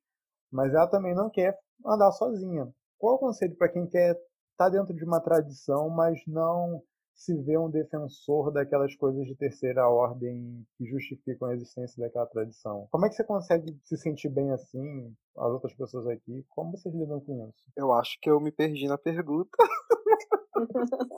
Speaker 3: Mas ela também não quer andar sozinha. Qual o conselho para quem quer estar tá dentro de uma tradição, mas não se vê um defensor daquelas coisas de terceira ordem que justificam a existência daquela tradição. Como é que você consegue se sentir bem assim, as outras pessoas aqui? Como vocês lidam com isso?
Speaker 5: Eu acho que eu me perdi na pergunta.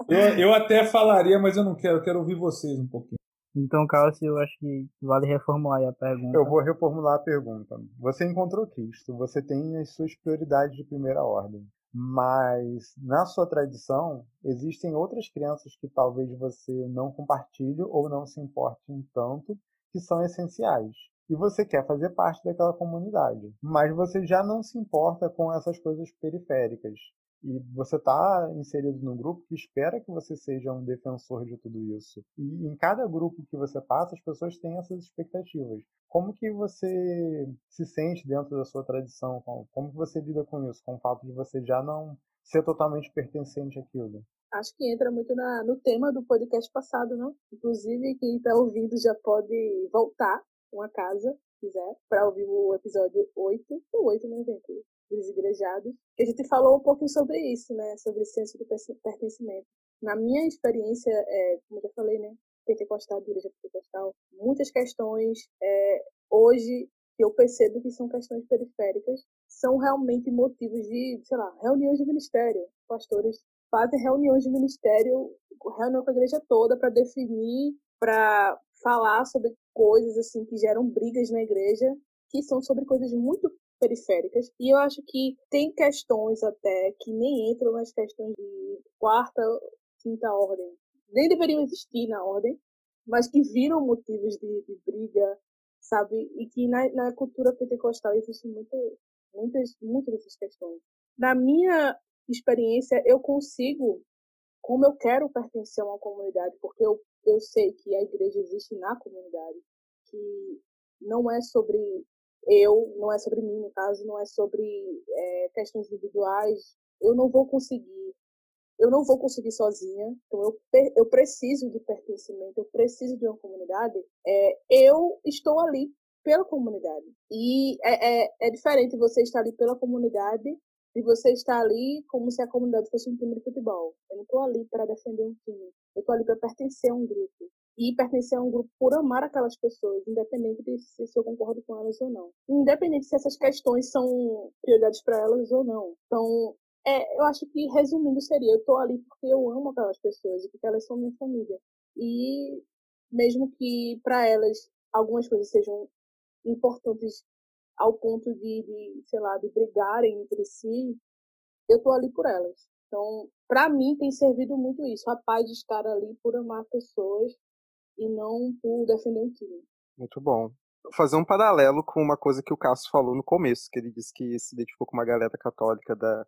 Speaker 8: eu, eu até falaria, mas eu não quero, eu quero ouvir vocês um pouquinho.
Speaker 6: Então, Cássio, eu acho que vale reformular a pergunta.
Speaker 3: Eu vou reformular a pergunta. Você encontrou Cristo, você tem as suas prioridades de primeira ordem. Mas na sua tradição existem outras crenças que talvez você não compartilhe ou não se importe em tanto, que são essenciais. E você quer fazer parte daquela comunidade, mas você já não se importa com essas coisas periféricas. E você está inserido num grupo que espera que você seja um defensor de tudo isso. E em cada grupo que você passa, as pessoas têm essas expectativas. Como que você se sente dentro da sua tradição? Como que você lida com isso? Com o fato de você já não ser totalmente pertencente àquilo?
Speaker 4: Acho que entra muito na, no tema do podcast passado, né? Inclusive, quem está ouvindo já pode voltar uma casa, se quiser, para ouvir o episódio 8, ou 8, né, gente? Dos igrejados. E a gente falou um pouquinho sobre isso, né? Sobre o senso de pertencimento. Na minha experiência, é, como eu falei, né? Pentecostal, de igreja pentecostal, muitas questões é, hoje que eu percebo que são questões periféricas são realmente motivos de, sei lá, reuniões de ministério. Pastores fazem reuniões de ministério, reunião com a igreja toda para definir, para falar sobre coisas assim que geram brigas na igreja, que são sobre coisas muito periféricas. E eu acho que tem questões até que nem entram nas questões de quarta, quinta ordem. Nem deveriam existir na ordem, mas que viram motivos de, de briga, sabe? E que na, na cultura pentecostal existem muito, muitas, muitas dessas questões. Na minha experiência, eu consigo, como eu quero pertencer a uma comunidade, porque eu, eu sei que a igreja existe na comunidade, que não é sobre eu, não é sobre mim, no caso, não é sobre é, questões individuais. Eu não vou conseguir, eu não vou conseguir sozinha. Então eu, eu preciso de pertencimento, eu preciso de uma comunidade. É, eu estou ali pela comunidade. E é, é, é diferente você estar ali pela comunidade e você estar ali como se a comunidade fosse um time de futebol. Eu não estou ali para defender um time. Eu estou ali para pertencer a um grupo e pertencer a um grupo por amar aquelas pessoas, independente de se eu concordo com elas ou não. Independente se essas questões são prioridades para elas ou não. Então, é, eu acho que, resumindo, seria: eu estou ali porque eu amo aquelas pessoas e porque elas são minha família. E mesmo que para elas algumas coisas sejam importantes ao ponto de, de, sei lá, de brigarem entre si, eu estou ali por elas. Então, para mim tem servido muito isso, a paz de estar ali por amar pessoas e não por defender um time.
Speaker 5: Muito bom. Fazer um paralelo com uma coisa que o Cássio falou no começo, que ele disse que se identificou com uma galera católica da,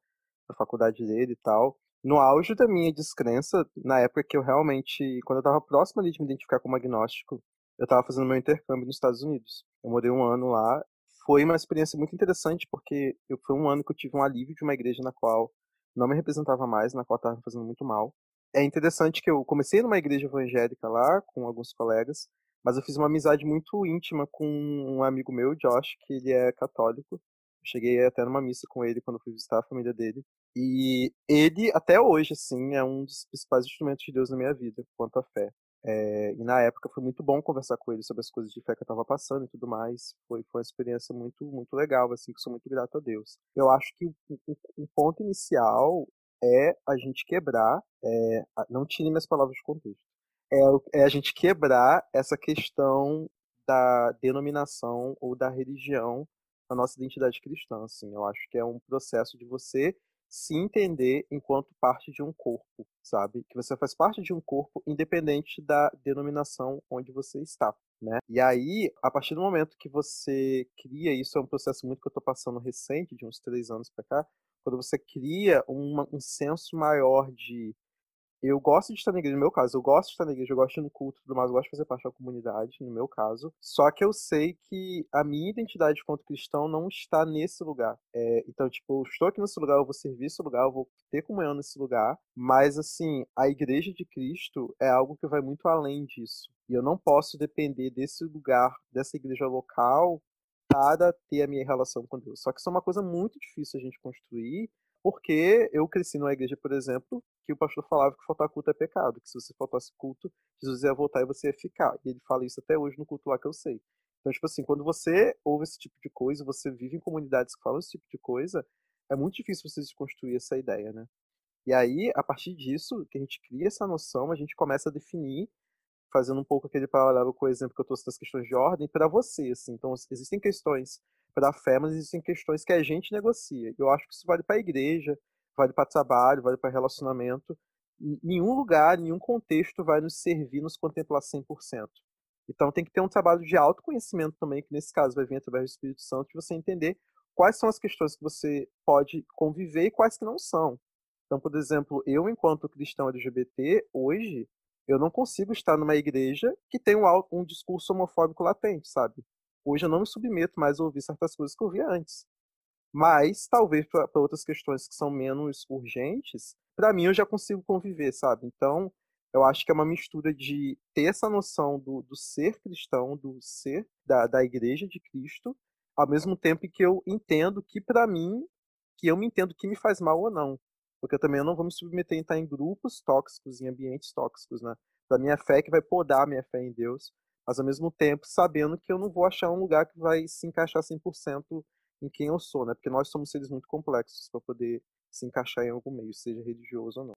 Speaker 5: da faculdade dele e tal. No auge da minha descrença, na época que eu realmente, quando eu estava próximo ali de me identificar como agnóstico, eu estava fazendo meu intercâmbio nos Estados Unidos. Eu morei um ano lá. Foi uma experiência muito interessante, porque eu, foi um ano que eu tive um alívio de uma igreja na qual não me representava mais, na qual estava fazendo muito mal é interessante que eu comecei numa igreja evangélica lá, com alguns colegas, mas eu fiz uma amizade muito íntima com um amigo meu, Josh, que ele é católico. Eu cheguei até numa missa com ele quando fui visitar a família dele. E ele, até hoje, assim, é um dos principais instrumentos de Deus na minha vida, quanto à fé. É, e na época foi muito bom conversar com ele sobre as coisas de fé que eu estava passando e tudo mais. Foi, foi uma experiência muito, muito legal, assim, que sou muito grato a Deus. Eu acho que o, o, o ponto inicial é a gente quebrar, é, não tire minhas palavras de contexto, é, é a gente quebrar essa questão da denominação ou da religião na nossa identidade cristã. Assim. Eu acho que é um processo de você se entender enquanto parte de um corpo, sabe? Que você faz parte de um corpo independente da denominação onde você está, né? E aí, a partir do momento que você cria, isso é um processo muito que eu estou passando recente, de uns três anos para cá, quando você cria um senso maior de eu gosto de estar na igreja, no meu caso, eu gosto de estar na igreja, eu gosto de ir no culto tudo mais, eu gosto de fazer parte da comunidade, no meu caso. Só que eu sei que a minha identidade quanto cristão não está nesse lugar. É, então, tipo, eu estou aqui nesse lugar, eu vou servir esse lugar, eu vou ter comunhão nesse lugar, mas, assim, a igreja de Cristo é algo que vai muito além disso. E eu não posso depender desse lugar, dessa igreja local, para ter a minha relação com Deus. Só que isso é uma coisa muito difícil a gente construir, porque eu cresci numa igreja, por exemplo, que o pastor falava que faltar culto é pecado, que se você faltasse culto, Jesus ia voltar e você ia ficar. E ele fala isso até hoje no culto lá que eu sei. Então, tipo assim, quando você ouve esse tipo de coisa, você vive em comunidades que falam esse tipo de coisa, é muito difícil você desconstruir essa ideia, né? E aí, a partir disso, que a gente cria essa noção, a gente começa a definir, fazendo um pouco aquele paralelo com o exemplo que eu trouxe das questões de ordem, para você, assim. Então, existem questões para a fé, mas existem questões que a gente negocia. Eu acho que isso vale para a igreja, vale para trabalho, vale para relacionamento. Nenhum lugar, nenhum contexto vai nos servir, nos contemplar 100%. Então tem que ter um trabalho de autoconhecimento também, que nesse caso vai vir através do Espírito Santo, de você entender quais são as questões que você pode conviver e quais que não são. Então, por exemplo, eu, enquanto cristão LGBT, hoje, eu não consigo estar numa igreja que tem um, um discurso homofóbico latente, sabe? Hoje eu não me submeto mais a ouvir certas coisas que eu ouvia antes. Mas, talvez para outras questões que são menos urgentes, para mim eu já consigo conviver, sabe? Então, eu acho que é uma mistura de ter essa noção do, do ser cristão, do ser da, da igreja de Cristo, ao mesmo tempo que eu entendo que, para mim, que eu me entendo que me faz mal ou não. Porque eu também não vou me submeter a estar em grupos tóxicos, em ambientes tóxicos, né? Da minha fé que vai podar a minha fé em Deus, mas ao mesmo tempo sabendo que eu não vou achar um lugar que vai se encaixar 100% em quem eu sou, né? Porque nós somos seres muito complexos para poder se encaixar em algum meio, seja religioso ou não.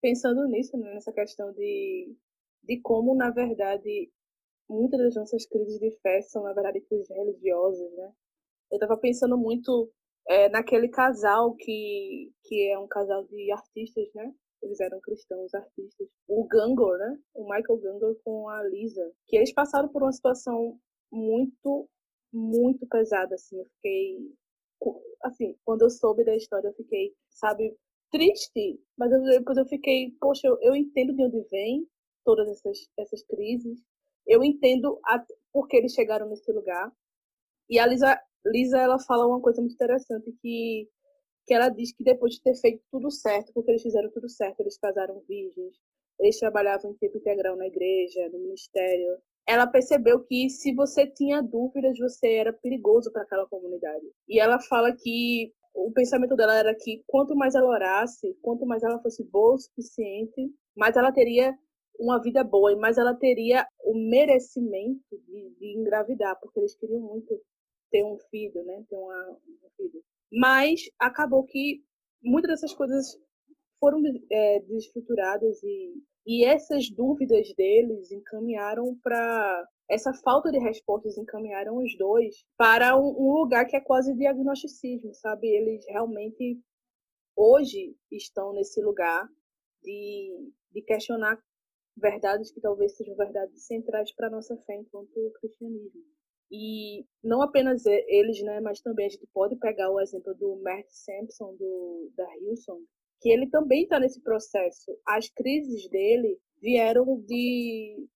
Speaker 4: Pensando nisso, né, nessa questão de, de como, na verdade, muitas das nossas crises de fé são, na verdade, crises religiosas, né? Eu estava pensando muito é, naquele casal que, que é um casal de artistas, né? Eles eram cristãos, artistas. O Gangor, né? O Michael Gangor com a Lisa. Que eles passaram por uma situação muito, muito pesada, assim. Eu fiquei... Assim, quando eu soube da história, eu fiquei, sabe, triste. Mas eu, depois eu fiquei, poxa, eu, eu entendo de onde vem todas essas, essas crises. Eu entendo a, por que eles chegaram nesse lugar. E a Lisa, Lisa, ela fala uma coisa muito interessante, que que ela diz que depois de ter feito tudo certo, porque eles fizeram tudo certo, eles casaram virgens, eles trabalhavam em tempo integral na igreja, no ministério, ela percebeu que se você tinha dúvidas, você era perigoso para aquela comunidade. E ela fala que o pensamento dela era que quanto mais ela orasse, quanto mais ela fosse boa o suficiente, mais ela teria uma vida boa mais ela teria o merecimento de, de engravidar, porque eles queriam muito ter um filho, né? Ter uma, um filho. Mas acabou que muitas dessas coisas foram é, desestruturadas e, e essas dúvidas deles encaminharam para essa falta de respostas encaminharam os dois para um, um, lugar que é quase diagnosticismo, sabe? Eles realmente hoje estão nesse lugar de, de questionar verdades que talvez sejam verdades centrais para a nossa fé enquanto cristianismo. E não apenas eles, né, mas também a gente pode pegar o exemplo do Mert Sampson, do, da Hilson, que ele também está nesse processo. As crises dele vieram de,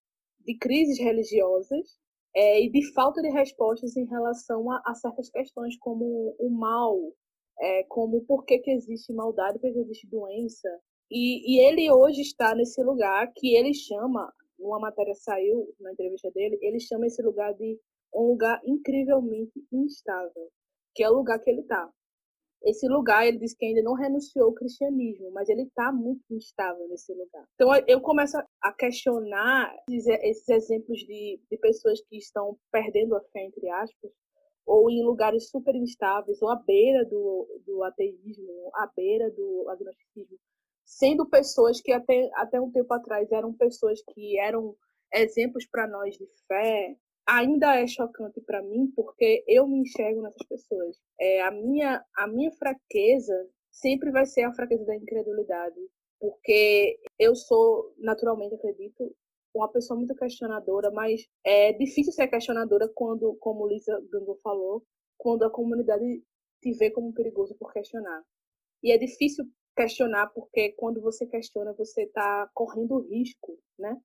Speaker 4: de crises religiosas é, e de falta de respostas em relação a, a certas questões, como o mal, é, como por que, que existe maldade, por que existe doença. E, e ele hoje está nesse lugar que ele chama, uma matéria saiu na entrevista dele, ele chama esse lugar de um lugar incrivelmente instável, que é o lugar que ele está. Esse lugar, ele diz que ainda não renunciou ao cristianismo, mas ele está muito instável nesse lugar. Então, eu começo a questionar esses exemplos de, de pessoas que estão perdendo a fé, entre aspas, ou em lugares super instáveis, ou à beira do, do ateísmo, à beira do agnosticismo, sendo pessoas que até, até um tempo atrás eram pessoas que eram exemplos para nós de fé, ainda é chocante para mim porque eu me enxergo nessas pessoas. É, a, minha, a minha fraqueza sempre vai ser a fraqueza da incredulidade, porque eu sou, naturalmente, acredito, uma pessoa muito questionadora, mas é difícil ser questionadora quando, como Lisa Gango falou, quando a comunidade te vê como perigoso por questionar. E é difícil questionar porque quando você questiona, você está correndo risco, né?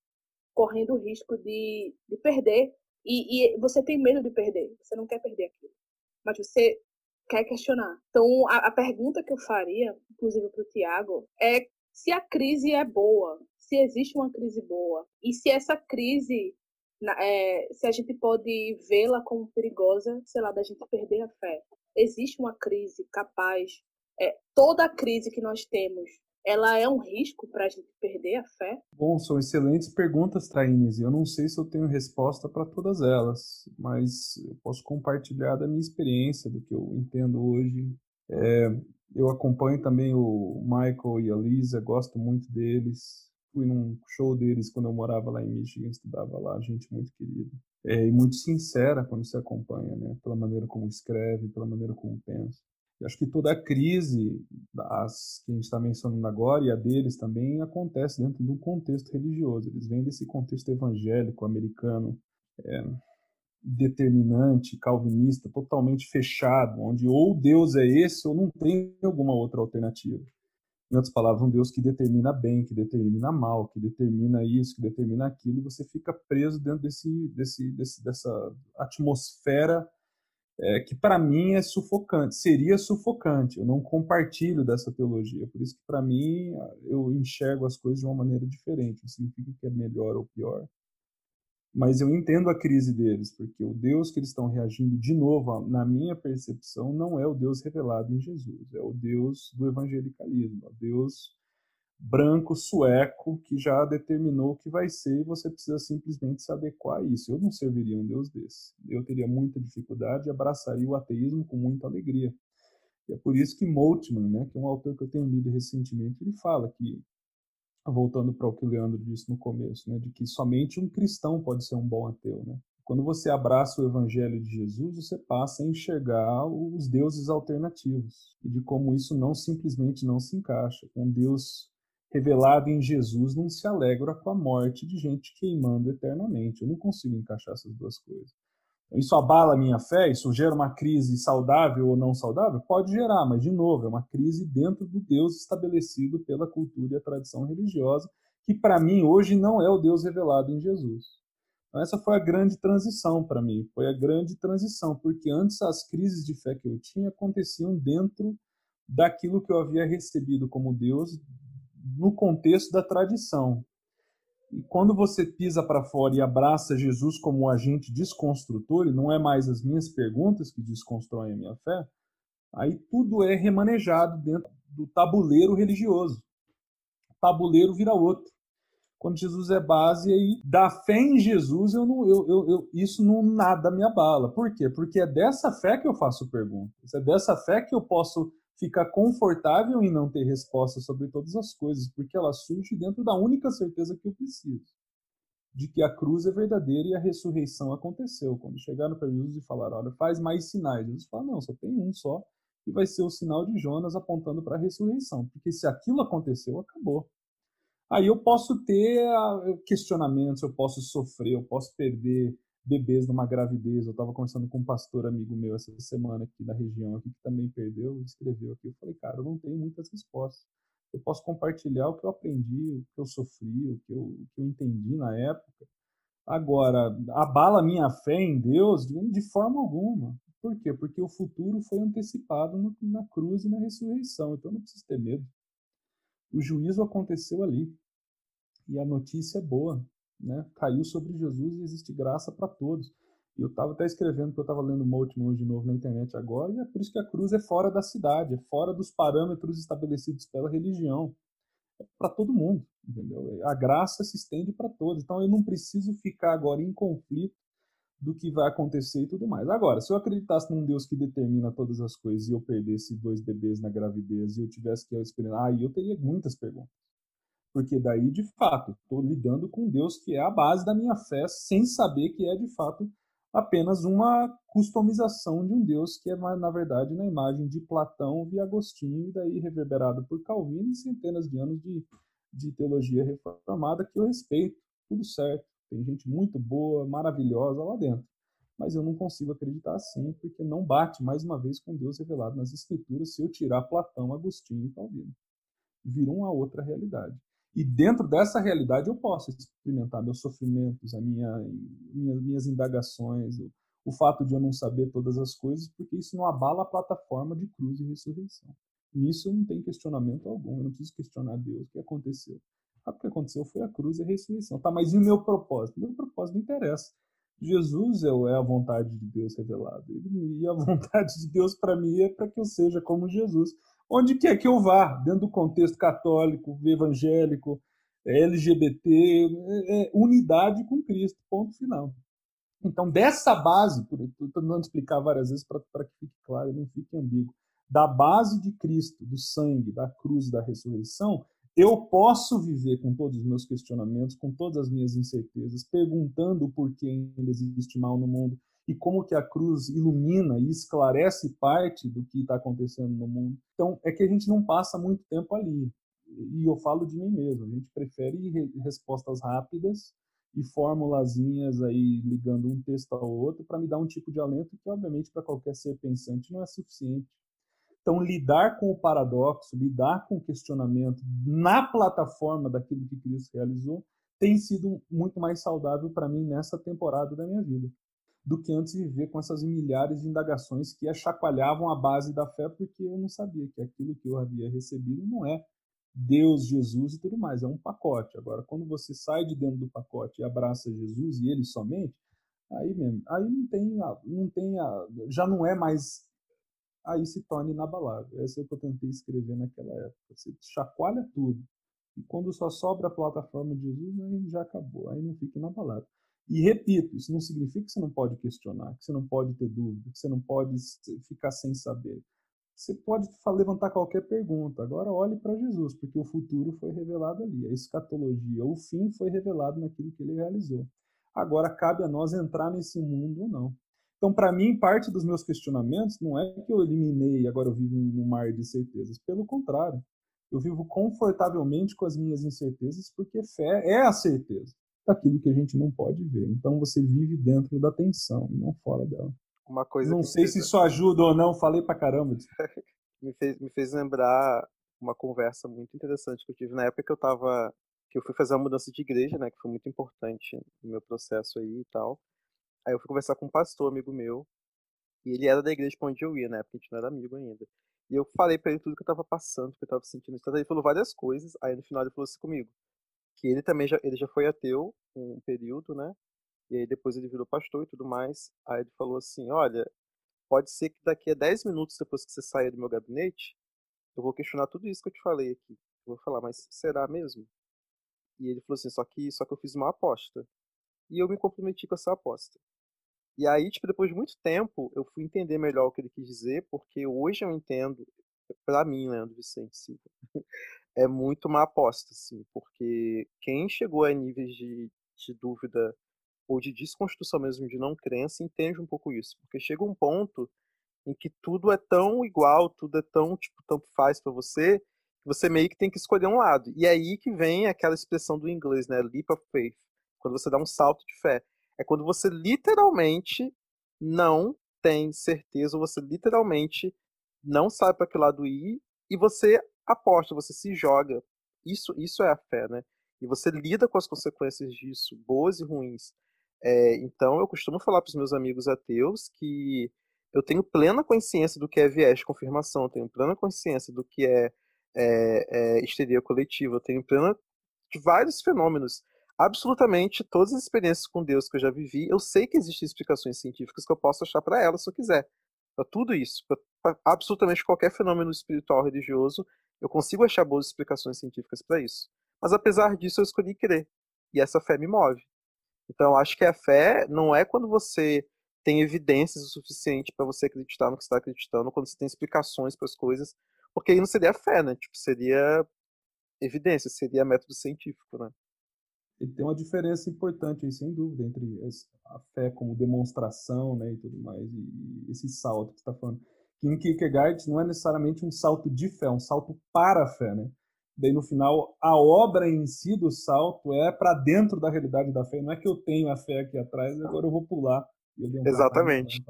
Speaker 4: Correndo risco de, de perder e, e, você tem medo de perder, você não quer perder aquilo. Mas você quer questionar. Então, a, a pergunta que eu faria, inclusive para o Tiago, é se a crise é boa, se existe uma crise boa, e se essa crise é, se a gente pode vê-la como perigosa, sei lá, da gente perder a fé. Existe uma crise capaz, é, toda a crise que nós temos, ela é um risco para a gente perder a fé?
Speaker 7: Bom, são excelentes perguntas, Thaís. Eu não sei se eu tenho resposta para todas elas, mas eu posso compartilhar da minha experiência, do que eu entendo hoje. É, eu acompanho também o Michael e a Lisa, gosto muito deles fui num show deles quando eu morava lá em Michigan, estudava lá, gente muito querida. É, e muito sincera quando se acompanha, né? Pela maneira como escreve, pela maneira como pensa. E acho que toda a crise das, que a gente está mencionando agora e a deles também acontece dentro de um contexto religioso. Eles vêm desse contexto evangélico americano, é, determinante, calvinista, totalmente fechado, onde ou Deus é esse ou não tem alguma outra alternativa. Em outras palavras, um Deus que determina bem, que determina mal, que determina isso, que determina aquilo, e você fica preso dentro desse, desse, desse dessa atmosfera é, que para mim é sufocante, seria sufocante. Eu não compartilho dessa teologia, por isso que para mim eu enxergo as coisas de uma maneira diferente. Não significa que é melhor ou pior, mas eu entendo a crise deles, porque o Deus que eles estão reagindo de novo, na minha percepção, não é o Deus revelado em Jesus, é o Deus do evangelicalismo, é o Deus branco, sueco, que já determinou o que vai ser e você precisa simplesmente se adequar a isso. Eu não serviria um Deus desse. Eu teria muita dificuldade e abraçaria o ateísmo com muita alegria. E é por isso que Moltmann, né, que é um autor que eu tenho lido recentemente, ele fala que voltando para o que o Leandro disse no começo, né, de que somente um cristão pode ser um bom ateu, né? Quando você abraça o evangelho de Jesus, você passa a enxergar os deuses alternativos e de como isso não simplesmente não se encaixa. Um Deus revelado em Jesus não se alegra com a morte de gente queimando eternamente. Eu não consigo encaixar essas duas coisas. Isso abala a minha fé? Isso gera uma crise saudável ou não saudável? Pode gerar, mas, de novo, é uma crise dentro do Deus estabelecido pela cultura e a tradição religiosa, que para mim hoje não é o Deus revelado em Jesus. Então, essa foi a grande transição para mim, foi a grande transição, porque antes as crises de fé que eu tinha aconteciam dentro daquilo que eu havia recebido como Deus no contexto da tradição. E quando você pisa para fora e abraça Jesus como agente desconstrutor, e não é mais as minhas perguntas que desconstroem a minha fé, aí tudo é remanejado dentro do tabuleiro religioso. O tabuleiro vira outro. Quando Jesus é base, aí da fé em Jesus, eu não, eu, eu, eu, isso não nada me abala. Por quê? Porque é dessa fé que eu faço perguntas. É dessa fé que eu posso fica confortável em não ter resposta sobre todas as coisas, porque ela surge dentro da única certeza que eu preciso, de que a cruz é verdadeira e a ressurreição aconteceu. Quando chegaram para Jesus e falaram, olha, faz mais sinais. Jesus fala, não, só tem um só, e vai ser o sinal de Jonas apontando para a ressurreição, porque se aquilo aconteceu, acabou. Aí eu posso ter ah, questionamentos, eu posso sofrer, eu posso perder bebês numa gravidez. Eu estava conversando com um pastor amigo meu essa semana aqui da região aqui que também perdeu, escreveu aqui. Eu falei, cara, eu não tenho muitas respostas. Eu posso compartilhar o que eu aprendi, o que eu sofri, o que eu, o que eu entendi na época. Agora, abala minha fé em Deus de forma alguma. Por quê? Porque o futuro foi antecipado no, na cruz e na ressurreição. Então não preciso ter medo. O juízo aconteceu ali. E a notícia é boa né, caiu sobre Jesus e existe graça para todos. E eu estava até escrevendo que eu estava lendo Moltmann de novo na internet agora, e é por isso que a cruz é fora da cidade, é fora dos parâmetros estabelecidos pela religião. É para todo mundo, entendeu? A graça se estende para todos. Então eu não preciso ficar agora em conflito do que vai acontecer e tudo mais. Agora, se eu acreditasse num Deus que determina todas as coisas e eu perdesse dois bebês na gravidez e eu tivesse que experimentar, aí eu teria muitas perguntas. Porque daí, de fato, estou lidando com Deus que é a base da minha fé, sem saber que é, de fato, apenas uma customização de um Deus que é, na verdade, na imagem de Platão e Agostinho, e daí reverberado por Calvino e centenas de anos de, de teologia reformada que eu respeito, tudo certo. Tem gente muito boa, maravilhosa lá dentro. Mas eu não consigo acreditar assim, porque não bate, mais uma vez, com Deus revelado nas Escrituras se eu tirar Platão, Agostinho e Calvino. Virou uma outra realidade. E dentro dessa realidade eu posso experimentar meus sofrimentos, a minha, minha, minhas indagações, o, o fato de eu não saber todas as coisas, porque isso não abala a plataforma de cruz e ressurreição. Nisso não tenho questionamento algum, eu não preciso questionar Deus, o que aconteceu. Ah, o que aconteceu foi a cruz e a ressurreição. Tá, mas e o meu propósito? Meu propósito não interessa. Jesus é, é a vontade de Deus revelada. E a vontade de Deus para mim é para que eu seja como Jesus. Onde quer que eu vá, dentro do contexto católico, evangélico, LGBT, é, é unidade com Cristo, ponto final. Então, dessa base, estou tentando explicar várias vezes para que fique claro não fique ambíguo, da base de Cristo, do sangue, da cruz, da ressurreição, eu posso viver com todos os meus questionamentos, com todas as minhas incertezas, perguntando por que ainda existe mal no mundo e como que a cruz ilumina e esclarece parte do que está acontecendo no mundo. Então, é que a gente não passa muito tempo ali. E eu falo de mim mesmo, a gente prefere respostas rápidas e formulazinhas aí ligando um texto ao outro para me dar um tipo de alento que, obviamente, para qualquer ser pensante não é suficiente. Então, lidar com o paradoxo, lidar com o questionamento na plataforma daquilo que Cristo realizou, tem sido muito mais saudável para mim nessa temporada da minha vida do que antes viver com essas milhares de indagações que chacoalhavam a base da fé, porque eu não sabia que aquilo que eu havia recebido não é Deus, Jesus e tudo mais, é um pacote. Agora, quando você sai de dentro do pacote e abraça Jesus e ele somente, aí mesmo, aí não tem, não tem, já não é mais aí se torna inabalável. Essa é o que eu tentei escrever naquela época. Você chacoalha tudo. E quando só sobra a plataforma de Jesus, aí já acabou. Aí não fica inabalável. E repito, isso não significa que você não pode questionar, que você não pode ter dúvida, que você não pode ficar sem saber. Você pode levantar qualquer pergunta. Agora olhe para Jesus, porque o futuro foi revelado ali. A escatologia, o fim foi revelado naquilo que ele realizou. Agora cabe a nós entrar nesse mundo ou não. Então, para mim, parte dos meus questionamentos não é que eu eliminei e agora eu vivo num mar de certezas. Pelo contrário, eu vivo confortavelmente com as minhas incertezas, porque fé é a certeza daquilo que a gente não pode ver. Então, você vive dentro da tensão e não fora dela.
Speaker 5: Uma coisa
Speaker 7: não sei se isso ajuda ou não, falei pra caramba.
Speaker 5: me, fez, me fez lembrar uma conversa muito interessante que eu tive na época que eu tava que eu fui fazer uma mudança de igreja, né, que foi muito importante no meu processo aí e tal. Aí eu fui conversar com um pastor amigo meu, e ele era da igreja pra onde eu ia, né? Porque a gente não era amigo ainda. E eu falei pra ele tudo que eu tava passando, que eu tava sentindo. Ele falou várias coisas, aí no final ele falou assim comigo, que ele também já, ele já foi ateu um período, né? E aí depois ele virou pastor e tudo mais. Aí ele falou assim, olha, pode ser que daqui a 10 minutos depois que você sair do meu gabinete, eu vou questionar tudo isso que eu te falei aqui. Eu vou falar, mas será mesmo? E ele falou assim, só que, só que eu fiz uma aposta. E eu me comprometi com essa aposta. E aí, tipo, depois de muito tempo, eu fui entender melhor o que ele quis dizer, porque hoje eu entendo, para mim, Leandro Vicente Silva, é muito uma aposta, assim, porque quem chegou a níveis de, de dúvida ou de desconstrução mesmo, de não crença, entende um pouco isso. Porque chega um ponto em que tudo é tão igual, tudo é tão, tipo, tanto faz para você, que você meio que tem que escolher um lado. E aí que vem aquela expressão do inglês, né, leap of faith, quando você dá um salto de fé é quando você literalmente não tem certeza, você literalmente não sabe para que lado ir e você aposta, você se joga. Isso, isso é a fé, né? E você lida com as consequências disso, boas e ruins. É, então, eu costumo falar para os meus amigos ateus que eu tenho plena consciência do que é viés de confirmação, eu tenho plena consciência do que é, é, é histeria coletiva, eu tenho plena de vários fenômenos absolutamente todas as experiências com Deus que eu já vivi, eu sei que existem explicações científicas que eu posso achar para elas se eu quiser. Para tudo isso, para absolutamente qualquer fenômeno espiritual religioso, eu consigo achar boas explicações científicas para isso. Mas apesar disso, eu escolhi crer. E essa fé me move. Então, eu acho que a fé não é quando você tem evidências o suficiente para você acreditar no que está acreditando, quando você tem explicações para as coisas, porque aí não seria fé, né? Tipo, seria evidência, seria método científico, né?
Speaker 7: ele tem uma diferença importante aí, sem dúvida, entre a fé como demonstração né, e tudo mais, e esse salto que está falando. Que em Kierkegaard não é necessariamente um salto de fé, é um salto para a fé, né? Daí no final, a obra em si do salto é para dentro da realidade da fé. Não é que eu tenho a fé aqui atrás e agora eu vou pular. Eu
Speaker 5: um Exatamente.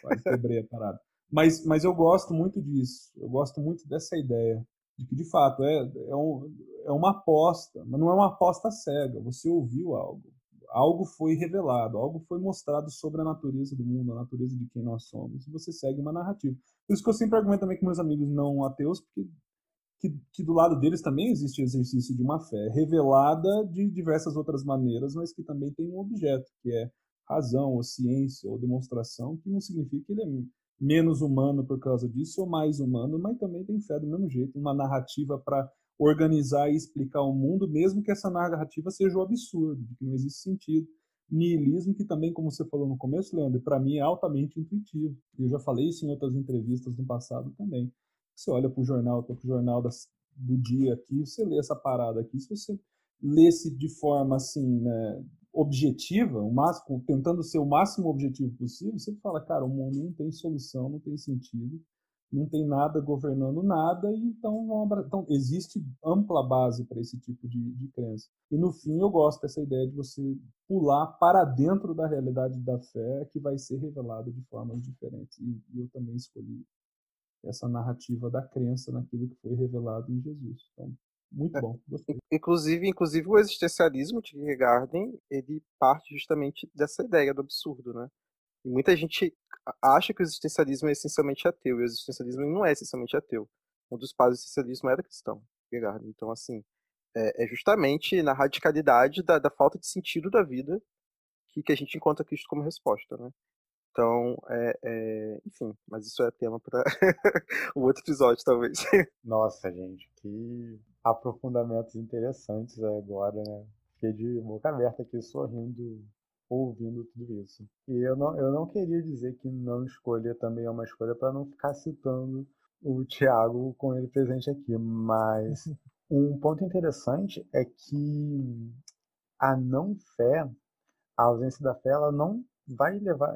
Speaker 7: Quase quebrei a parada. Mas, mas eu gosto muito disso. Eu gosto muito dessa ideia de que de fato é, é, um, é uma aposta, mas não é uma aposta cega. Você ouviu algo, algo foi revelado, algo foi mostrado sobre a natureza do mundo, a natureza de quem nós somos, e você segue uma narrativa. Por isso que eu sempre argumento também com meus amigos não ateus, porque que, que do lado deles também existe exercício de uma fé revelada de diversas outras maneiras, mas que também tem um objeto, que é razão, ou ciência, ou demonstração, que não significa que ele é menos humano por causa disso ou mais humano, mas também tem fé do mesmo jeito, uma narrativa para organizar e explicar o mundo, mesmo que essa narrativa seja um absurdo, que não existe sentido. Nihilismo, que também, como você falou no começo, Leandro, para mim é altamente intuitivo. Eu já falei isso em outras entrevistas no passado também. Você olha para o jornal, para o jornal das, do dia aqui, você lê essa parada aqui, se você lesse de forma assim, né, objetiva, o máximo, tentando ser o máximo objetivo possível, você fala, cara, o mundo não tem solução, não tem sentido, não tem nada governando nada, e então, então existe ampla base para esse tipo de, de crença. E no fim eu gosto dessa ideia de você pular para dentro da realidade da fé que vai ser revelada de formas diferentes. E, e eu também escolhi essa narrativa da crença naquilo que foi revelado em Jesus. Então, muito é, bom, gostei.
Speaker 5: Inclusive, inclusive o existencialismo de Kierkegaard, ele parte justamente dessa ideia do absurdo, né? E muita gente acha que o existencialismo é essencialmente ateu, e o existencialismo não é essencialmente ateu. Um dos pais do existencialismo era cristão. Então, assim, é, é justamente na radicalidade da, da, falta de sentido da vida que, que a gente encontra Cristo como resposta, né? Então, é, é, enfim, mas isso é tema para um outro episódio, talvez.
Speaker 3: Nossa, gente, que aprofundamentos interessantes agora, né? Fiquei de boca aberta aqui, sorrindo, ouvindo tudo isso. E eu não, eu não queria dizer que não escolher também é uma escolha para não ficar citando o Tiago com ele presente aqui, mas um ponto interessante é que a não fé, a ausência da fé, ela não vai levar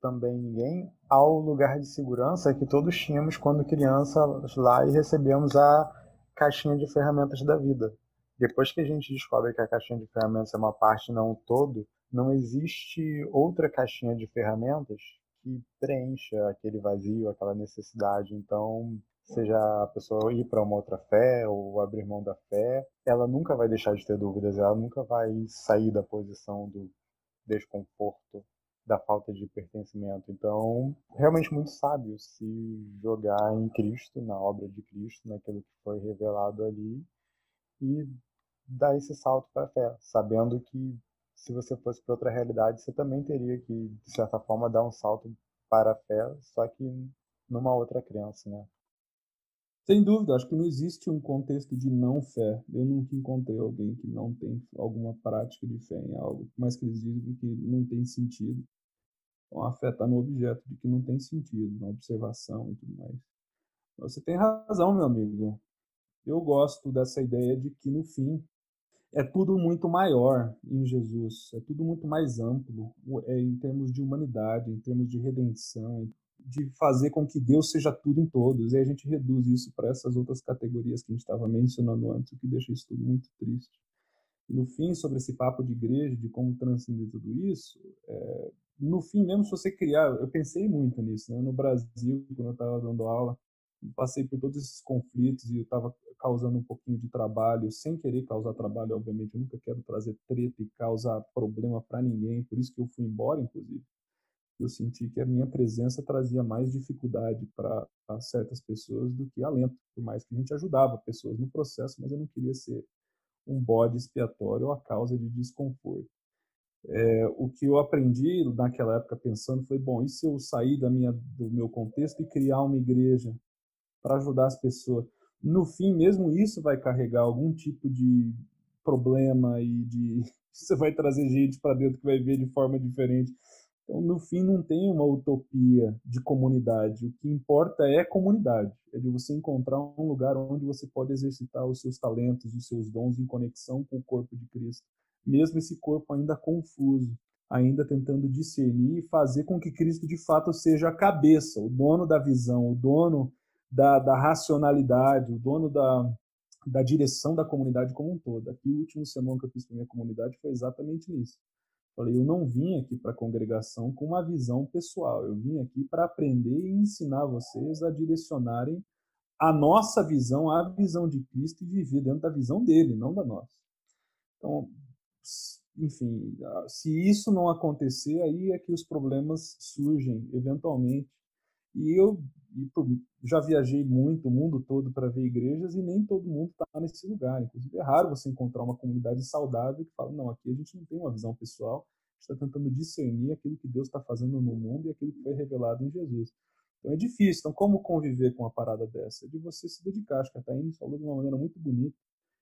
Speaker 3: também ninguém ao lugar de segurança que todos tínhamos quando crianças lá e recebemos a caixinha de ferramentas da vida. Depois que a gente descobre que a caixinha de ferramentas é uma parte, não um todo, não existe outra caixinha de ferramentas que preencha aquele vazio, aquela necessidade. Então, seja a pessoa ir para uma outra fé ou abrir mão da fé, ela nunca vai deixar de ter dúvidas, ela nunca vai sair da posição do desconforto da falta de pertencimento. Então, realmente muito sábio se jogar em Cristo, na obra de Cristo, naquilo que foi revelado ali e dar esse salto para a fé, sabendo que se você fosse para outra realidade, você também teria que, de certa forma, dar um salto para a fé, só que numa outra crença, né?
Speaker 7: Sem dúvida, acho que não existe um contexto de não fé. Eu nunca encontrei alguém que não tem alguma prática de fé em algo, mais que eles dizem que não tem sentido. Então, a fé está no objeto de que não tem sentido, na observação e tudo mais. Você tem razão, meu amigo. Eu gosto dessa ideia de que, no fim, é tudo muito maior em Jesus, é tudo muito mais amplo é, em termos de humanidade, em termos de redenção, de fazer com que Deus seja tudo em todos. E a gente reduz isso para essas outras categorias que a gente estava mencionando antes, o que deixa isso tudo muito triste. E no fim, sobre esse papo de igreja, de como transcender tudo isso, é, no fim mesmo, se você criar, eu pensei muito nisso, né? no Brasil, quando eu estava dando aula, passei por todos esses conflitos e eu estava causando um pouquinho de trabalho, sem querer causar trabalho, obviamente, eu nunca quero trazer treta e causar problema para ninguém, por isso que eu fui embora, inclusive eu senti que a minha presença trazia mais dificuldade para certas pessoas do que alento, por mais que a gente ajudava pessoas no processo, mas eu não queria ser um bode expiatório ou a causa de desconforto. É, o que eu aprendi naquela época pensando foi, bom, e se eu sair da minha, do meu contexto e criar uma igreja para ajudar as pessoas? No fim, mesmo isso vai carregar algum tipo de problema e de você vai trazer gente para dentro que vai ver de forma diferente. Então, no fim, não tem uma utopia de comunidade. O que importa é comunidade. É de você encontrar um lugar onde você pode exercitar os seus talentos, os seus dons em conexão com o corpo de Cristo. Mesmo esse corpo ainda confuso, ainda tentando discernir e fazer com que Cristo de fato seja a cabeça, o dono da visão, o dono da, da racionalidade, o dono da, da direção da comunidade como um todo. Aqui, o último sermão que eu fiz para minha comunidade foi exatamente isso Falei, eu não vim aqui para a congregação com uma visão pessoal, eu vim aqui para aprender e ensinar vocês a direcionarem a nossa visão, a visão de Cristo e viver dentro da visão dele, não da nossa. Então, enfim, se isso não acontecer, aí é que os problemas surgem eventualmente. E eu já viajei muito o mundo todo para ver igrejas e nem todo mundo está nesse lugar. Inclusive, é raro você encontrar uma comunidade saudável que fala: não, aqui a gente não tem uma visão pessoal, a gente está tentando discernir aquilo que Deus está fazendo no mundo e aquilo que foi revelado em Jesus. Então é difícil. Então, como conviver com uma parada dessa? É de você se dedicar. Acho que a Thaís falou de uma maneira muito bonita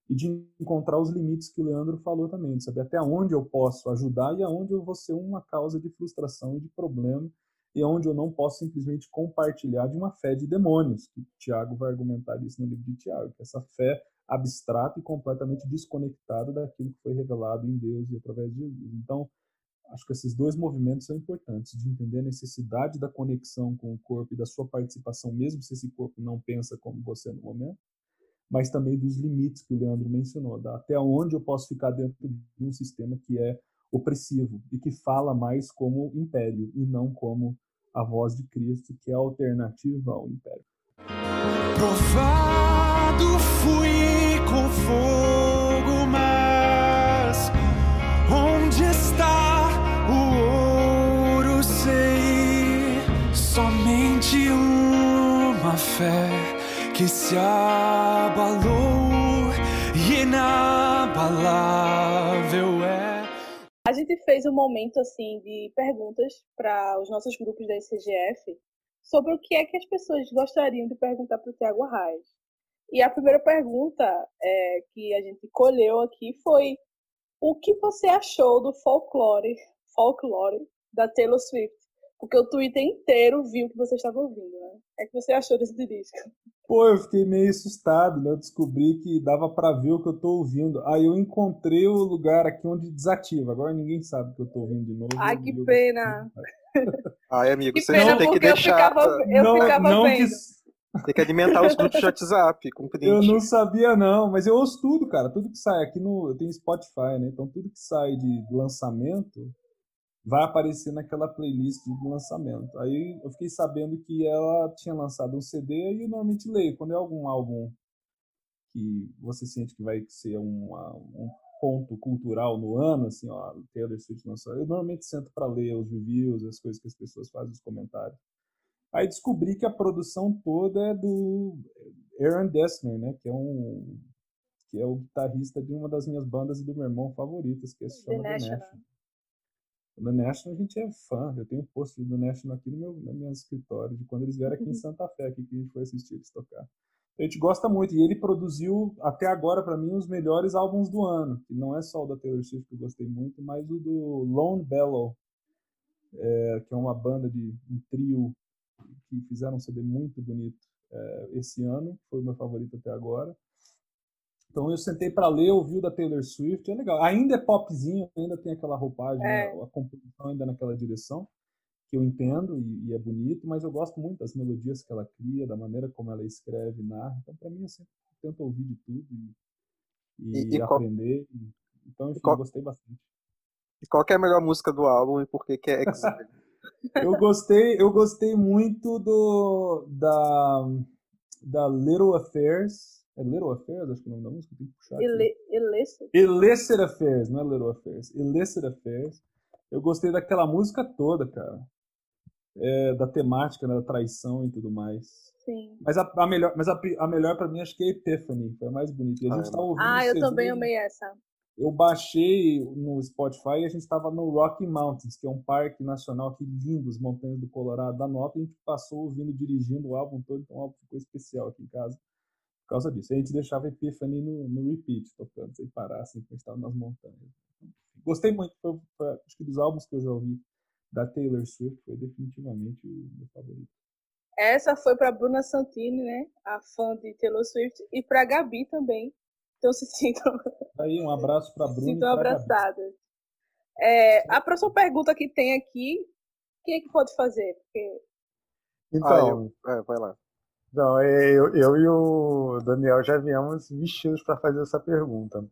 Speaker 7: e de encontrar os limites que o Leandro falou também, de saber até onde eu posso ajudar e aonde eu vou ser uma causa de frustração e de problema e onde eu não posso simplesmente compartilhar de uma fé de demônios, que Tiago vai argumentar isso no livro de Tiago, que essa fé abstrata e completamente desconectada daquilo que foi revelado em Deus e através de Jesus. Então, acho que esses dois movimentos são importantes, de entender a necessidade da conexão com o corpo e da sua participação, mesmo se esse corpo não pensa como você no momento, mas também dos limites que o Leandro mencionou, da até onde eu posso ficar dentro de um sistema que é opressivo e que fala mais como império e não como a voz de Cristo, que é a alternativa ao império. Provado fui com fogo, mas onde está o ouro? Sei somente uma fé que se abalou
Speaker 4: A gente fez um momento assim de perguntas para os nossos grupos da ICGF sobre o que é que as pessoas gostariam de perguntar para o Tiago Arraes. E a primeira pergunta é, que a gente colheu aqui foi o que você achou do folclore, folclore da Taylor Swift? Porque o Twitter inteiro viu que você estava ouvindo, né? O que você achou desse disco?
Speaker 7: Pô, eu fiquei meio assustado, né? Eu descobri que dava para ver o que eu tô ouvindo. Aí eu encontrei o lugar aqui onde desativa. Agora ninguém sabe que eu tô ouvindo de novo.
Speaker 4: Ai, que pena.
Speaker 5: Ai, amigo, que você não tem que deixar.
Speaker 4: Eu ficava, eu não, ficava não vendo.
Speaker 5: Que... Tem que alimentar os grupos de WhatsApp com print.
Speaker 7: Eu não sabia, não, mas eu ouço tudo, cara. Tudo que sai aqui no. Eu tenho Spotify, né? Então tudo que sai de lançamento vai aparecer naquela playlist de lançamento. Aí eu fiquei sabendo que ela tinha lançado um CD e eu normalmente leio. Quando é algum álbum que você sente que vai ser uma, um ponto cultural no ano, assim, ó, Taylor Swift lançou, eu normalmente sento para ler os reviews, as coisas que as pessoas fazem, os comentários. Aí descobri que a produção toda é do Aaron Dessner, né, que é um que é o guitarrista de uma das minhas bandas e do meu irmão favoritas, que é se chama The National. National. The National a gente é fã. Eu tenho um post do National aqui no meu, no meu escritório, de quando eles vieram aqui em uhum. Santa Fé, aqui, que a gente foi assistir eles tocar. A gente gosta muito. E ele produziu, até agora, para mim, os melhores álbuns do ano. Que não é só o da Taylor Swift, que eu gostei muito, mas o do Lone Bellow, é, que é uma banda de um trio que fizeram um CD muito bonito é, esse ano. Foi o meu favorito até agora. Então eu sentei para ler, ouvi o da Taylor Swift, é legal. Ainda é popzinho, ainda tem aquela roupagem, é. a composição ainda naquela direção, que eu entendo e, e, é bonito, mas eu gosto muito das melodias que ela cria, da maneira como ela escreve, narra. Então para mim eu sempre tento ouvir de tudo e, e, e aprender. Qual... Então, enfim, qual... eu gostei bastante.
Speaker 5: E qual é a melhor música do álbum e por que, que é
Speaker 7: eu gostei, eu gostei muito do da da Little Affairs é Little Affairs, acho que é o nome da música, tem que puxar. Illi
Speaker 4: Illicit.
Speaker 7: Illicit Affairs, não é Little Affairs. Illicit Affairs. Eu gostei daquela música toda, cara. É, da temática, né, da traição e tudo mais.
Speaker 4: Sim.
Speaker 7: Mas a, a melhor, mas a, a melhor para mim acho que é Epiphany, foi a mais bonita. E a gente ah, tá ouvindo.
Speaker 4: Ah, eu também amei essa.
Speaker 7: Eu baixei no Spotify e a gente estava no Rocky Mountains, que é um parque nacional que lindo, as montanhas do Colorado da Nota, e a gente passou ouvindo, dirigindo o álbum todo, então o álbum ficou especial aqui em casa por causa disso. A gente deixava Epiphany no, no repeat, tocando, sem parar, assim, quando estava nas montanhas. Gostei muito, foi, foi, acho que dos álbuns que eu já ouvi da Taylor Swift, foi definitivamente o meu favorito.
Speaker 4: Essa foi para Bruna Santini, né? A fã de Taylor Swift, e para Gabi também. Então se sintam.
Speaker 7: Aí, um abraço para Bruna. Se
Speaker 4: sintam abraçadas. É, a próxima pergunta que tem aqui, quem é que pode fazer? Porque...
Speaker 3: Então, ah, eu... é, vai lá. Não, é, eu, eu e o Daniel já viemos vestidos para fazer essa pergunta.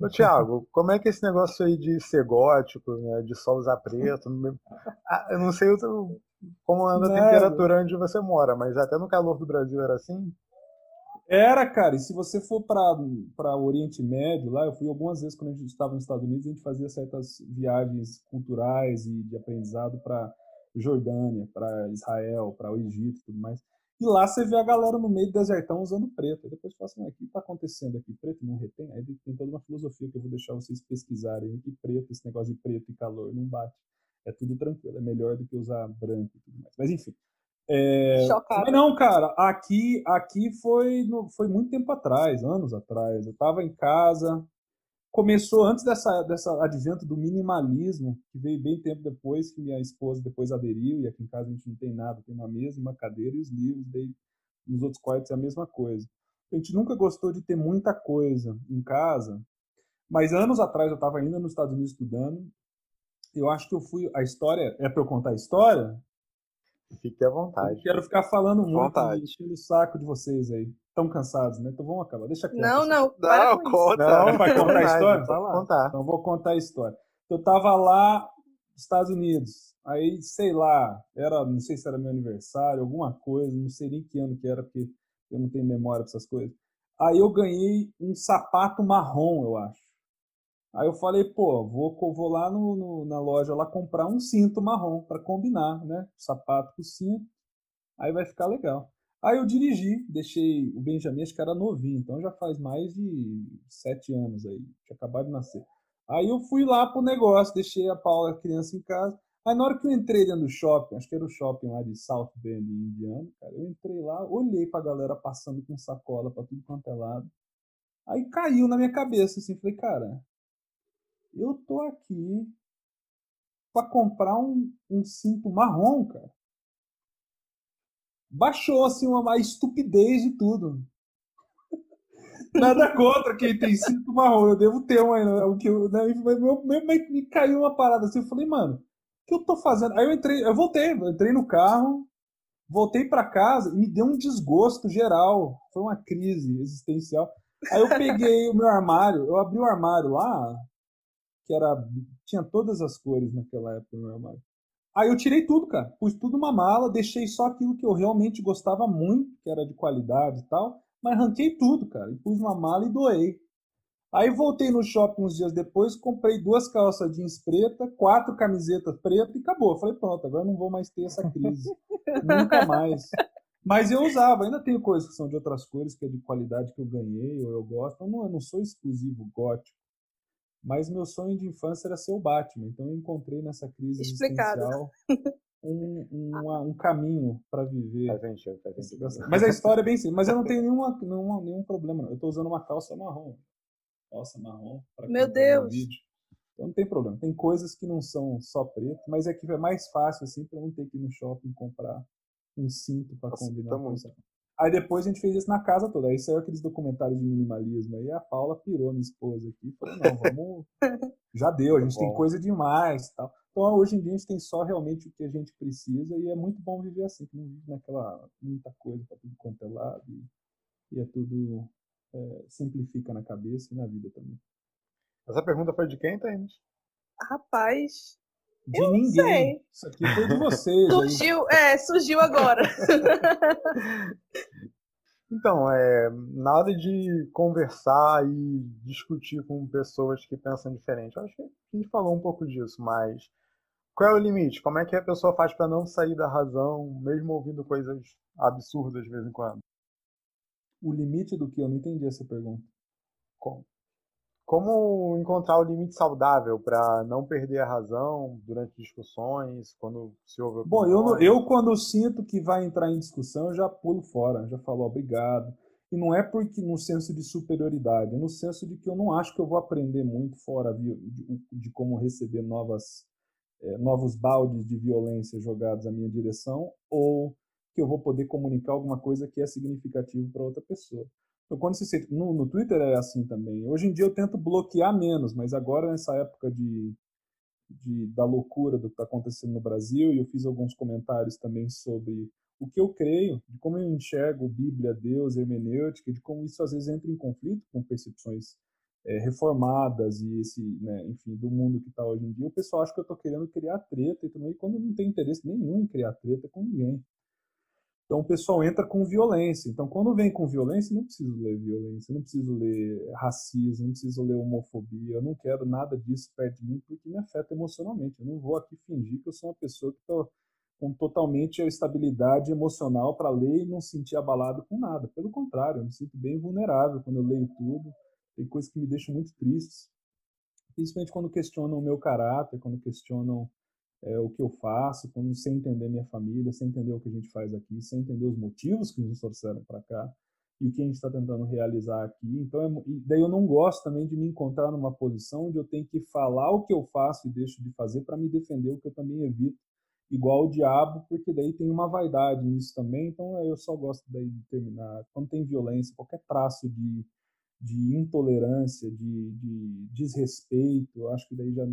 Speaker 3: Ô, Tiago, como é que é esse negócio aí de ser gótico, né, de só usar preto? Ah, eu não sei como anda a temperatura onde você mora, mas até no calor do Brasil era assim?
Speaker 7: Era, cara, e se você for para o Oriente Médio, lá, eu fui algumas vezes quando a gente estava nos Estados Unidos, a gente fazia certas viagens culturais e de aprendizado para Jordânia, para Israel, para o Egito e tudo mais. E lá você vê a galera no meio do desertão usando preto. Aí depois fala assim, o que está acontecendo aqui? Preto não retém? Aí tem toda uma filosofia que eu vou deixar vocês pesquisarem que preto, esse negócio de preto e calor não bate. É tudo tranquilo, é melhor do que usar branco e tudo mais. Mas enfim. É... Mas não, cara, aqui, aqui foi, no, foi muito tempo atrás, anos atrás. Eu estava em casa, começou antes dessa, dessa advento do minimalismo, que veio bem tempo depois, que minha esposa depois aderiu, e aqui em casa a gente não tem nada, tem uma mesa, uma cadeira e os livros, daí nos outros quartos é a mesma coisa. A gente nunca gostou de ter muita coisa em casa, mas anos atrás eu estava ainda nos Estados Unidos estudando, eu acho que eu fui, a história, é para eu contar a história?
Speaker 3: Fique à vontade.
Speaker 7: Eu quero ficar falando muito, enchendo o saco de vocês aí. Estão cansados, né? Então vamos acabar. Deixa quieto.
Speaker 4: Não, não. para
Speaker 5: Não,
Speaker 4: isso.
Speaker 5: conta.
Speaker 7: Não, vai contar a história? Lá.
Speaker 3: contar.
Speaker 7: Então vou contar a história. Eu tava lá nos Estados Unidos. Aí, sei lá, era, não sei se era meu aniversário, alguma coisa, não sei nem que ano que era, porque eu não tenho memória pra essas coisas. Aí eu ganhei um sapato marrom, eu acho. Aí eu falei, pô, vou, vou lá no, no- na loja lá comprar um cinto marrom para combinar, né? Sapato com cinto. Aí vai ficar legal. Aí eu dirigi, deixei o Benjamin, acho que era novinho, então já faz mais de sete anos aí, tinha acabado de nascer. Aí eu fui lá pro negócio, deixei a Paula, a criança, em casa. Aí na hora que eu entrei dentro do shopping, acho que era o shopping lá de South Bend, Indiana, cara, eu entrei lá, olhei pra galera passando com sacola pra tudo quanto é lado. Aí caiu na minha cabeça, assim, falei, cara, eu tô aqui pra comprar um, um cinto marrom, cara. Baixou, assim, uma, estupidez de tudo. Nada contra quem tem cinto marrom, eu devo ter um ainda. O que né, meu- meu- me, me caiu uma parada assim, eu falei, mano, o que eu tô fazendo? Aí eu entrei, eu voltei, eu entrei no carro, voltei pra casa e me deu um desgosto geral. Foi uma crise existencial. Aí eu peguei o meu armário, eu abri o armário lá, que era. Tinha todas as cores naquela época no meu armário. Aí eu tirei tudo, cara. Pus tudo numa mala, deixei só aquilo que eu realmente gostava muito, que era de qualidade e tal, mas arranquei tudo, cara. E pus numa mala e doei. Aí voltei no shopping uns dias depois, comprei duas calças jeans preta, quatro camisetas pretas e acabou. Falei, pronto, agora não vou mais ter essa crise. Nunca mais. Mas eu usava, ainda tenho coisas que são de outras cores, que é de qualidade que eu ganhei ou eu gosto. Eu não, eu não sou exclusivo gótico. Mas meu sonho de infância era ser o Batman. Então eu encontrei nessa crise
Speaker 4: Explicado.
Speaker 7: existencial um, uma- um caminho para viver. Mas a história é bem simples. Mas eu não tenho nenhuma, nenhuma- nenhum problema. Não. Eu estou usando uma calça marrom. Calça marrom.
Speaker 4: Meu
Speaker 7: tá
Speaker 4: Deus.
Speaker 7: vídeo. Então não tem problema. Tem coisas que não são só preto, mas é que é mais fácil assim para não ter que ir no shopping comprar um cinto para combinar com
Speaker 3: muito.
Speaker 7: isso. Aí depois a gente fez isso na casa toda. Aí saiu aqueles documentários de minimalismo. Aí a Paula pirou, minha esposa aqui. Falou, não, vamos. Já deu, a gente tem coisa demais e tal. Então hoje em dia a gente tem só realmente o que a gente precisa e é muito bom viver assim, que não vive naquela muita coisa para tudo quanto é lado. E, e é tudo. é, simplifica na cabeça e na vida também.
Speaker 3: Essa pergunta foi de quem, Thaís?
Speaker 4: Rapaz,
Speaker 7: De
Speaker 4: não
Speaker 7: ninguém.
Speaker 4: sei.
Speaker 7: Isso aqui foi de vocês. aí.
Speaker 4: surgiu, é, surgiu agora.
Speaker 3: Então, é, na hora de conversar e discutir com pessoas que pensam diferente, eu acho que a gente falou um pouco disso, mas qual é o limite? Como é que a pessoa faz para não sair da razão, mesmo ouvindo coisas absurdas de vez em quando?
Speaker 7: O limite do que? Eu não entendi essa pergunta.
Speaker 3: Como, como encontrar o limite saudável para não perder a razão durante discussões, quando se ouve
Speaker 7: Bom, eu, eu quando sinto que vai entrar em discussão, eu já pulo fora, já falo obrigado. E não é porque no senso de superioridade, é no senso de que eu não acho que eu vou aprender muito fora vi- de, de como receber novas, eh, novos baldes de violência jogados à minha direção, ou que eu vou poder comunicar alguma coisa que é significativo para outra pessoa. Então, quando sente, no, no Twitter é assim também. Hoje em dia eu tento bloquear menos, mas agora nessa época de, de, da loucura do que está acontecendo no Brasil, e eu fiz alguns comentários também sobre o que eu creio, de como eu enxergo Bíblia, Deus, hermenêutica, de como isso às vezes entra em conflito com percepções eh, reformadas e esse, né, enfim, do mundo que está hoje em dia. O pessoal acha que eu estou querendo criar treta e também quando não tem interesse nenhum em criar treta com ninguém. Então o pessoal entra com violência. Então quando vem com violência, não preciso ler violência, não preciso ler racismo, não preciso ler homofobia, eu não quero nada disso perto de mim porque me afeta emocionalmente. Eu não vou aqui fingir que eu sou uma pessoa que estou com totalmente a estabilidade emocional para ler e não sentir abalado com nada. Pelo contrário, eu me sinto bem vulnerável quando eu leio tudo. Tem coisas que me deixam muito tristes, principalmente quando questionam o meu caráter, quando questionam é, o que eu faço, quando sem entender minha família, sem entender o que a gente faz aqui, sem entender os motivos que nos trouxeram para cá e o que a gente está tentando realizar aqui. Então, é, daí eu não gosto também de me encontrar numa posição onde eu tenho que falar o que eu faço e deixo de fazer para me defender, o que eu também evito igual o diabo, porque daí tem uma vaidade nisso também. Então eu só gosto daí de terminar. Quando tem violência, qualquer traço de, de intolerância, de, de desrespeito, acho que daí já.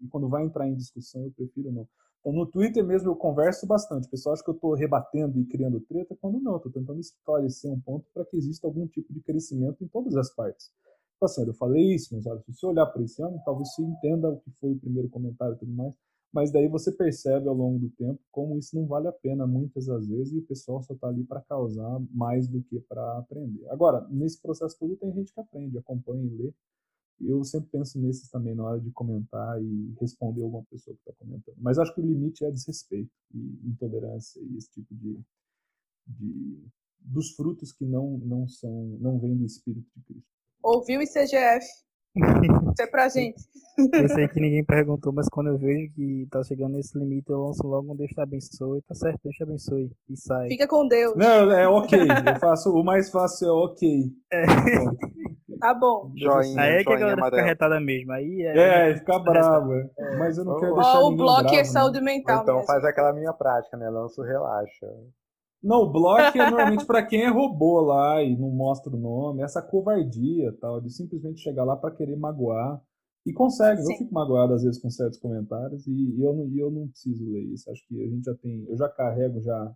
Speaker 7: E quando vai entrar em discussão, eu prefiro não. Então, no Twitter mesmo eu converso bastante. O pessoal acha que eu estou rebatendo e criando treta, quando não, estou tentando esclarecer um ponto para que exista algum tipo de crescimento em todas as partes. Tipo assim, eu falei isso, mas olha, se você olhar para esse ano, talvez você entenda o que foi o primeiro comentário e tudo mais mas daí você percebe ao longo do tempo como isso não vale a pena muitas das vezes e o pessoal só está ali para causar mais do que para aprender. Agora, nesse processo todo tem gente que aprende, acompanha e lê. Eu sempre penso nesses também na hora de comentar e responder alguma pessoa que está comentando. Mas acho que o limite é desrespeito e intolerância e esse tipo de, de dos frutos que não não são não vêm do Espírito de Cristo.
Speaker 4: Ouviu o ICGF? Isso é pra gente.
Speaker 6: Eu sei que ninguém perguntou, mas quando eu vejo que tá chegando nesse limite, eu lanço logo um Deus te abençoe. Tá certo, Deus te abençoe. E sai.
Speaker 4: Fica com Deus.
Speaker 7: Não, é ok. Eu faço o mais fácil é ok.
Speaker 4: É. Tá bom.
Speaker 5: Joinha,
Speaker 6: Aí é que a galera fica
Speaker 5: amarelo.
Speaker 6: retada mesmo. Aí é.
Speaker 7: É, fica bravo. é. Mas eu não quero deixar
Speaker 4: Ó, o bloco
Speaker 7: bravo,
Speaker 4: é
Speaker 7: né?
Speaker 4: saúde mental
Speaker 3: Então
Speaker 4: mesmo.
Speaker 3: faz aquela minha prática, né? Lança o relaxa.
Speaker 7: Não, o bloco é normalmente para quem é robô lá e não mostra o nome. Essa covardia tal, de simplesmente chegar lá para querer magoar. E consegue, eu
Speaker 4: Sim.
Speaker 7: fico magoado às vezes com certos comentários e, e eu, não- e eu não preciso ler isso. Acho que a gente já tem, eu já carrego já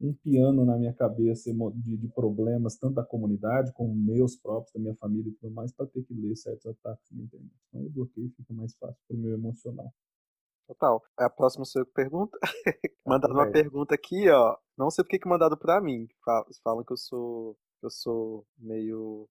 Speaker 7: um piano na minha cabeça de, de problemas, tanto da comunidade como meus próprios, da minha família e tudo mais, para ter que ler certos ataques na internet. Então eu bloqueio, fica mais fácil para o meu emocional.
Speaker 5: Total. A próxima sou eu que pergunta. mandaram uma pergunta aqui, ó. Não sei porque que mandaram pra mim. Fa- Falam que eu sou, que eu sou meio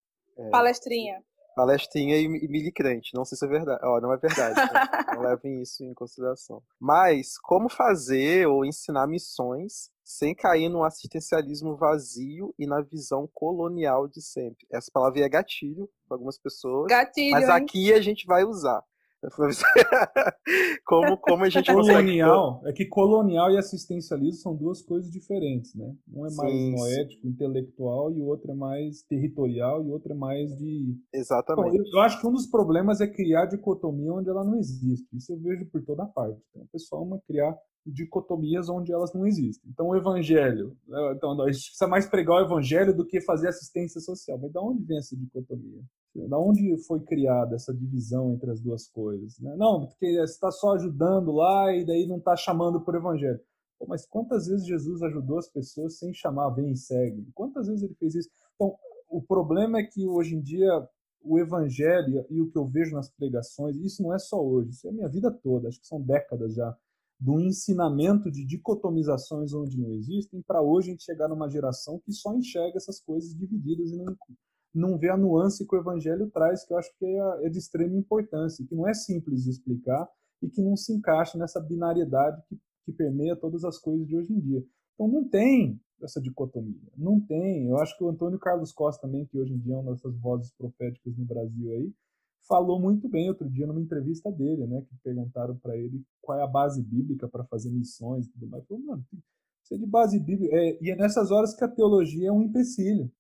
Speaker 4: Palestrinha.
Speaker 5: palestrinha e, e milicrente. Não sei se é verdade. Ó, não é verdade. né? Não levem isso em consideração. Mas como fazer ou ensinar missões sem cair num assistencialismo vazio e na visão colonial de sempre? Essa palavra é gatilho para algumas pessoas.
Speaker 4: Gatilho,
Speaker 5: Mas
Speaker 4: hein?
Speaker 5: aqui a gente vai usar. como, como a gente consegue.
Speaker 7: Colonial, é que colonial e assistencialismo são duas coisas diferentes, né? Um é mais
Speaker 5: Sim, sim.
Speaker 7: noético, intelectual, e o outro é mais territorial, e o outro é mais de.
Speaker 5: Exatamente.
Speaker 7: eu, eu acho que um dos problemas é criar dicotomia onde ela não existe. Isso eu vejo por toda parte. Então, o pessoal ama criar dicotomias onde elas não existem. Então, o evangelho. né, Então, a gente precisa mais pregar o evangelho do que fazer assistência social. Mas da onde vem essa dicotomia? Da onde foi criada essa divisão entre as duas coisas? né? Não, porque você está só ajudando lá e daí não está chamando por evangelho. Pô, mas quantas vezes Jesus ajudou as pessoas sem chamar, vem e segue? Quantas vezes ele fez isso? Então, o problema é que hoje em dia o evangelho e o que eu vejo nas pregações, isso não é só hoje, isso é a minha vida toda, acho que são décadas já, do ensinamento de dicotomizações onde não existem, para hoje a gente chegar numa geração que só enxerga essas coisas divididas e não, não vê a nuance que o evangelho traz, que eu acho que é, é de extrema importância, que não é simples de explicar e que não se encaixa nessa binariedade que, que permeia todas as coisas de hoje em dia. Então não tem essa dicotomia, não tem. Eu acho que o Antônio Carlos Costa também, que hoje em dia é uma dessas vozes proféticas no Brasil aí, falou muito bem outro dia numa entrevista dele, né, que perguntaram para ele qual é a base bíblica para fazer missões e tudo mais. Ele falou, mano, isso é de base bíblica. É, e é nessas horas que a teologia é um empecilho.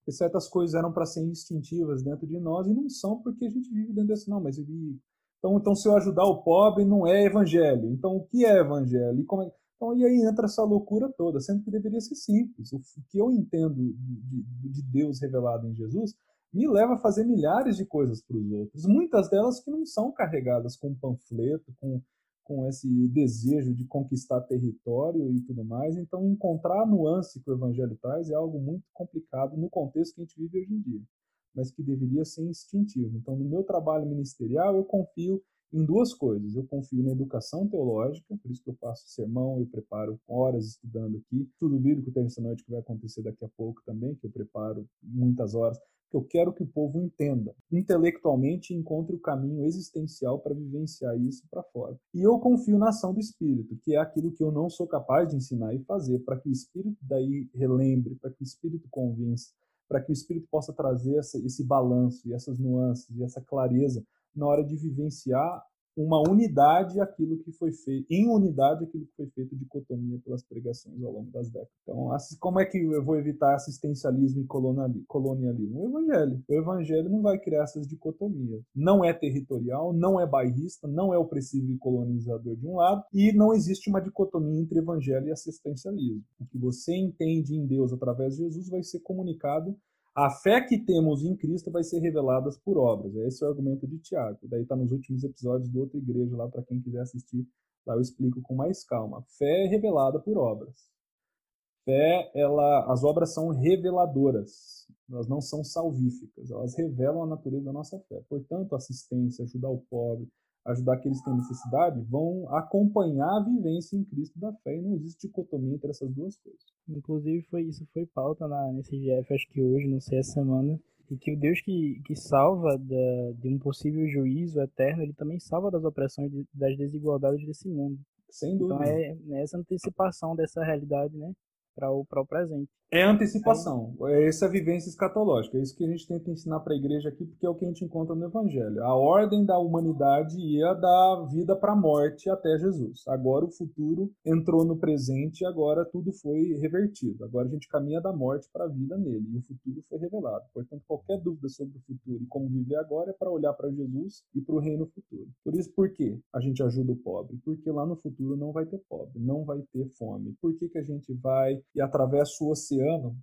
Speaker 7: Porque certas coisas eram para ser instintivas dentro de nós e não são porque a gente vive dentro desse. Não, mas. Então, então, se eu ajudar o pobre, não é evangelho. Então, o que é evangelho? E como é... Então, e aí entra essa loucura toda, sendo que deveria ser simples. O que eu entendo de, de Deus revelado em Jesus me leva a fazer milhares de coisas para os outros. Muitas delas que não são carregadas com panfleto, com, com esse desejo de conquistar território e tudo mais. Então, encontrar a nuance que o evangelho traz é algo muito complicado no contexto que a gente vive hoje em dia, mas que deveria ser instintivo. Então, no meu trabalho ministerial, eu confio em duas coisas. Eu confio na educação teológica, por isso que eu faço sermão, eu preparo horas estudando aqui. Tudo bíblico terça noite que vai acontecer daqui a pouco também, que eu preparo muitas horas que eu quero que o povo entenda, intelectualmente encontre o caminho existencial para vivenciar isso para fora. E eu confio na ação do Espírito, que é aquilo que eu não sou capaz de ensinar e fazer, para que o Espírito daí relembre, para que o Espírito convença, para que o Espírito possa trazer essa, esse balanço e essas nuances e essa clareza na hora de vivenciar uma unidade aquilo que foi feito, em unidade aquilo que foi feito dicotomia pelas pregações ao longo das décadas. Então, como é que eu vou evitar assistencialismo e colonialismo? O evangelho. O evangelho não vai criar essas dicotomias. Não é territorial, não é bairrista, não é opressivo e colonizador de um lado, e não existe uma dicotomia entre evangelho e assistencialismo. O que você entende em Deus através de Jesus vai ser comunicado a fé que temos em Cristo vai ser revelada por obras. Esse é o argumento de Tiago. Daí está nos últimos episódios do outra igreja lá para quem quiser assistir. Lá eu explico com mais calma. Fé é revelada por obras. Fé, ela, as obras são reveladoras. Elas não são salvíficas. Elas revelam a natureza da nossa fé. Portanto, assistência, ajudar o pobre, ajudar aqueles que têm necessidade, vão acompanhar a vivência em Cristo da fé e não existe dicotomia entre essas duas coisas.
Speaker 6: Inclusive, foi, isso foi pauta na, nesse GF, acho que hoje, não sei, essa semana, e que o Deus que, que salva da, de um possível juízo eterno, ele também salva das opressões, das desigualdades desse mundo.
Speaker 7: Sem então,
Speaker 6: dúvida. Então é, é essa antecipação dessa realidade, né? Para o, o presente.
Speaker 7: É antecipação, é essa vivência escatológica. É isso que a gente tenta ensinar para a igreja aqui, porque é o que a gente encontra no Evangelho. A ordem da humanidade ia da vida para a morte até Jesus. Agora o futuro entrou no presente e agora tudo foi revertido. Agora a gente caminha da morte para a vida nele e o futuro foi revelado. Portanto, qualquer dúvida sobre o futuro e como viver agora é para olhar para Jesus e para o reino futuro. Por isso, por que a gente ajuda o pobre? Porque lá no futuro não vai ter pobre, não vai ter fome. Por que, que a gente vai e atravessa o oceano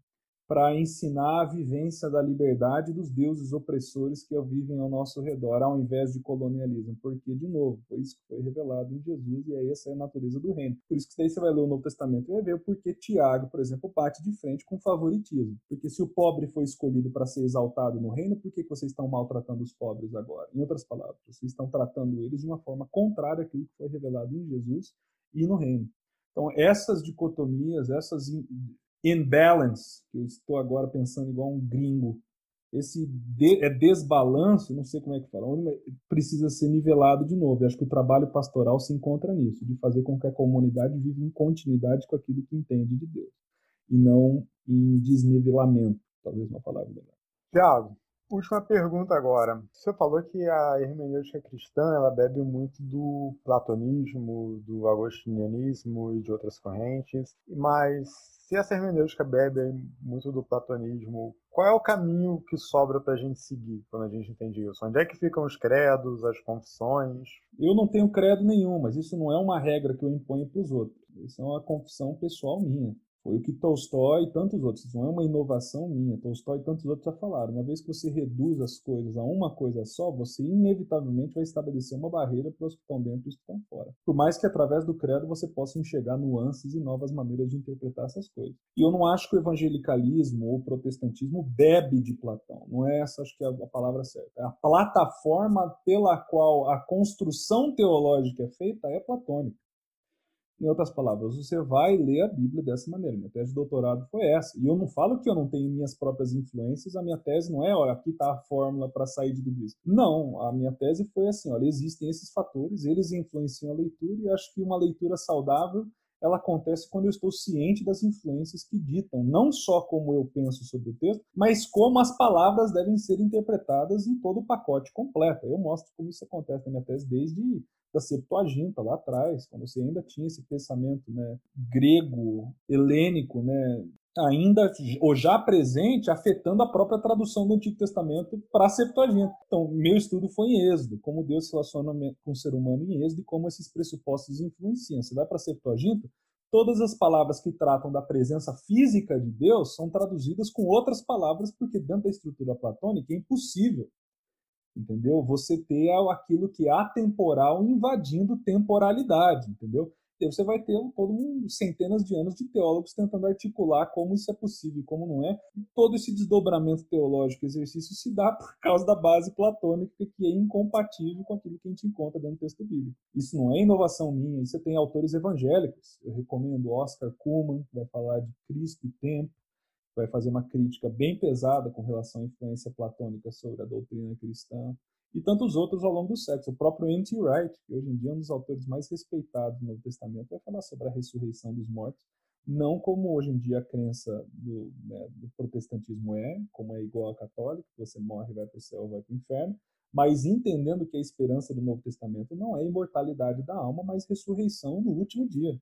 Speaker 7: para ensinar a vivência da liberdade dos deuses opressores que vivem ao nosso redor, ao invés de colonialismo. Porque, de novo, foi isso que foi revelado em Jesus e é essa é a natureza do reino. Por isso que daí você vai ler o Novo Testamento e vai ver o porquê Tiago, por exemplo, bate de frente com favoritismo. Porque se o pobre foi escolhido para ser exaltado no reino, por que vocês estão maltratando os pobres agora? Em outras palavras, vocês estão tratando eles de uma forma contrária àquilo que foi revelado em Jesus e no reino. Então, essas dicotomias, essas imbalance, que eu estou agora pensando igual um gringo, esse de, é desbalanço, não sei como é que fala, precisa ser nivelado de novo. Eu acho que o trabalho pastoral se encontra nisso, de fazer com que a comunidade viva em continuidade com aquilo que entende de Deus, e não em desnivelamento, talvez uma palavra melhor.
Speaker 3: Tiago, Última pergunta agora. Você falou que a hermenêutica cristã ela bebe muito do platonismo, do agostinianismo e de outras correntes, mas se essa hermenêutica bebe muito do platonismo, qual é o caminho que sobra para a gente seguir quando a gente entende isso? Onde é que ficam os credos, as confissões?
Speaker 7: Eu não tenho credo nenhum, mas isso não é uma regra que eu imponho para os outros. Isso é uma confissão pessoal minha. Foi o que Tolstói e tantos outros, não é uma inovação minha, Tolstói e tantos outros já falaram. Uma vez que você reduz as coisas a uma coisa só, você inevitavelmente vai estabelecer uma barreira para os que estão dentro e os que estão fora. Por mais que através do credo você possa enxergar nuances e novas maneiras de interpretar essas coisas. E eu não acho que o evangelicalismo ou o protestantismo bebe de Platão. Não é essa, acho que é a palavra certa. A plataforma pela qual a construção teológica é feita é platônica. Em outras palavras, você vai ler a Bíblia dessa maneira. Minha tese de doutorado foi essa. E eu não falo que eu não tenho minhas próprias influências, a minha tese não é, olha, aqui está a fórmula para sair de tudo isso. Não, a minha tese foi assim, olha, existem esses fatores, eles influenciam a leitura e acho que uma leitura saudável ela acontece quando eu estou ciente das influências que ditam não só como eu penso sobre o texto, mas como as palavras devem ser interpretadas em todo o pacote completo. Eu mostro como isso acontece na minha tese desde da Septuaginta lá atrás, quando você ainda tinha esse pensamento né, grego, helênico, né, ainda ou já presente, afetando a própria tradução do Antigo Testamento para a Septuaginta. Então, meu estudo foi em Êxodo, como Deus se relaciona com o ser humano em Êxodo e como esses pressupostos influenciam. Você vai para a Septuaginta, todas as palavras que tratam da presença física de Deus são traduzidas com outras palavras, porque dentro da estrutura platônica é impossível entendeu? Você ter aquilo que é atemporal invadindo temporalidade, entendeu? E você vai ter todo centenas de anos de teólogos tentando articular como isso é possível e como não é. E todo esse desdobramento teológico, exercício, se dá por causa da base platônica que é incompatível com aquilo que a gente encontra dentro do texto bíblico. Isso não é inovação minha, isso tem autores evangélicos. Eu recomendo Oscar Kuhlman, que vai falar de Cristo e tempo vai fazer uma crítica bem pesada com relação à influência platônica sobre a doutrina cristã, e tantos outros ao longo do século. O próprio N.T. Wright, que hoje em dia é um dos autores mais respeitados no Novo Testamento, vai falar sobre a ressurreição dos mortos, não como hoje em dia a crença do, né, do protestantismo é, como é igual à católica, você morre, vai para o céu, vai para o inferno, mas entendendo que a esperança do Novo Testamento não é imortalidade da alma, mas ressurreição no último dia.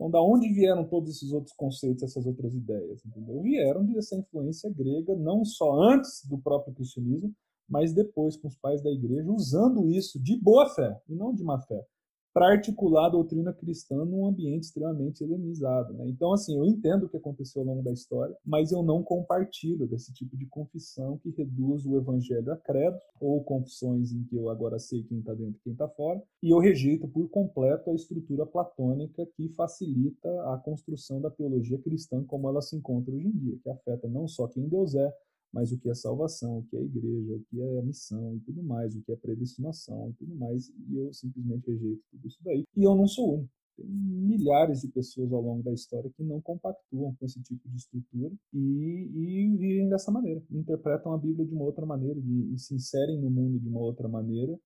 Speaker 7: Então, da onde vieram todos esses outros conceitos, essas outras ideias? Entendeu? Vieram dessa influência grega, não só antes do próprio cristianismo, mas depois com os pais da igreja, usando isso de boa fé e não de má fé para articular a doutrina cristã num ambiente extremamente helenizado. Né? Então, assim, eu entendo o que aconteceu ao longo da história, mas eu não compartilho desse tipo de confissão que reduz o evangelho a credo, ou confissões em que eu agora sei quem está dentro e quem está fora, e eu rejeito por completo a estrutura platônica que facilita a construção da teologia cristã como ela se encontra hoje em dia, que afeta não só quem Deus é, mas o que é salvação, o que é igreja, o que é missão e tudo mais, o que é predestinação e tudo mais, e eu simplesmente rejeito tudo isso daí. E eu não sou único. Tem milhares de pessoas ao longo da história que não compactuam com esse tipo de estrutura e, e vivem dessa maneira, interpretam a Bíblia de uma outra maneira, de, e se inserem no mundo de uma outra maneira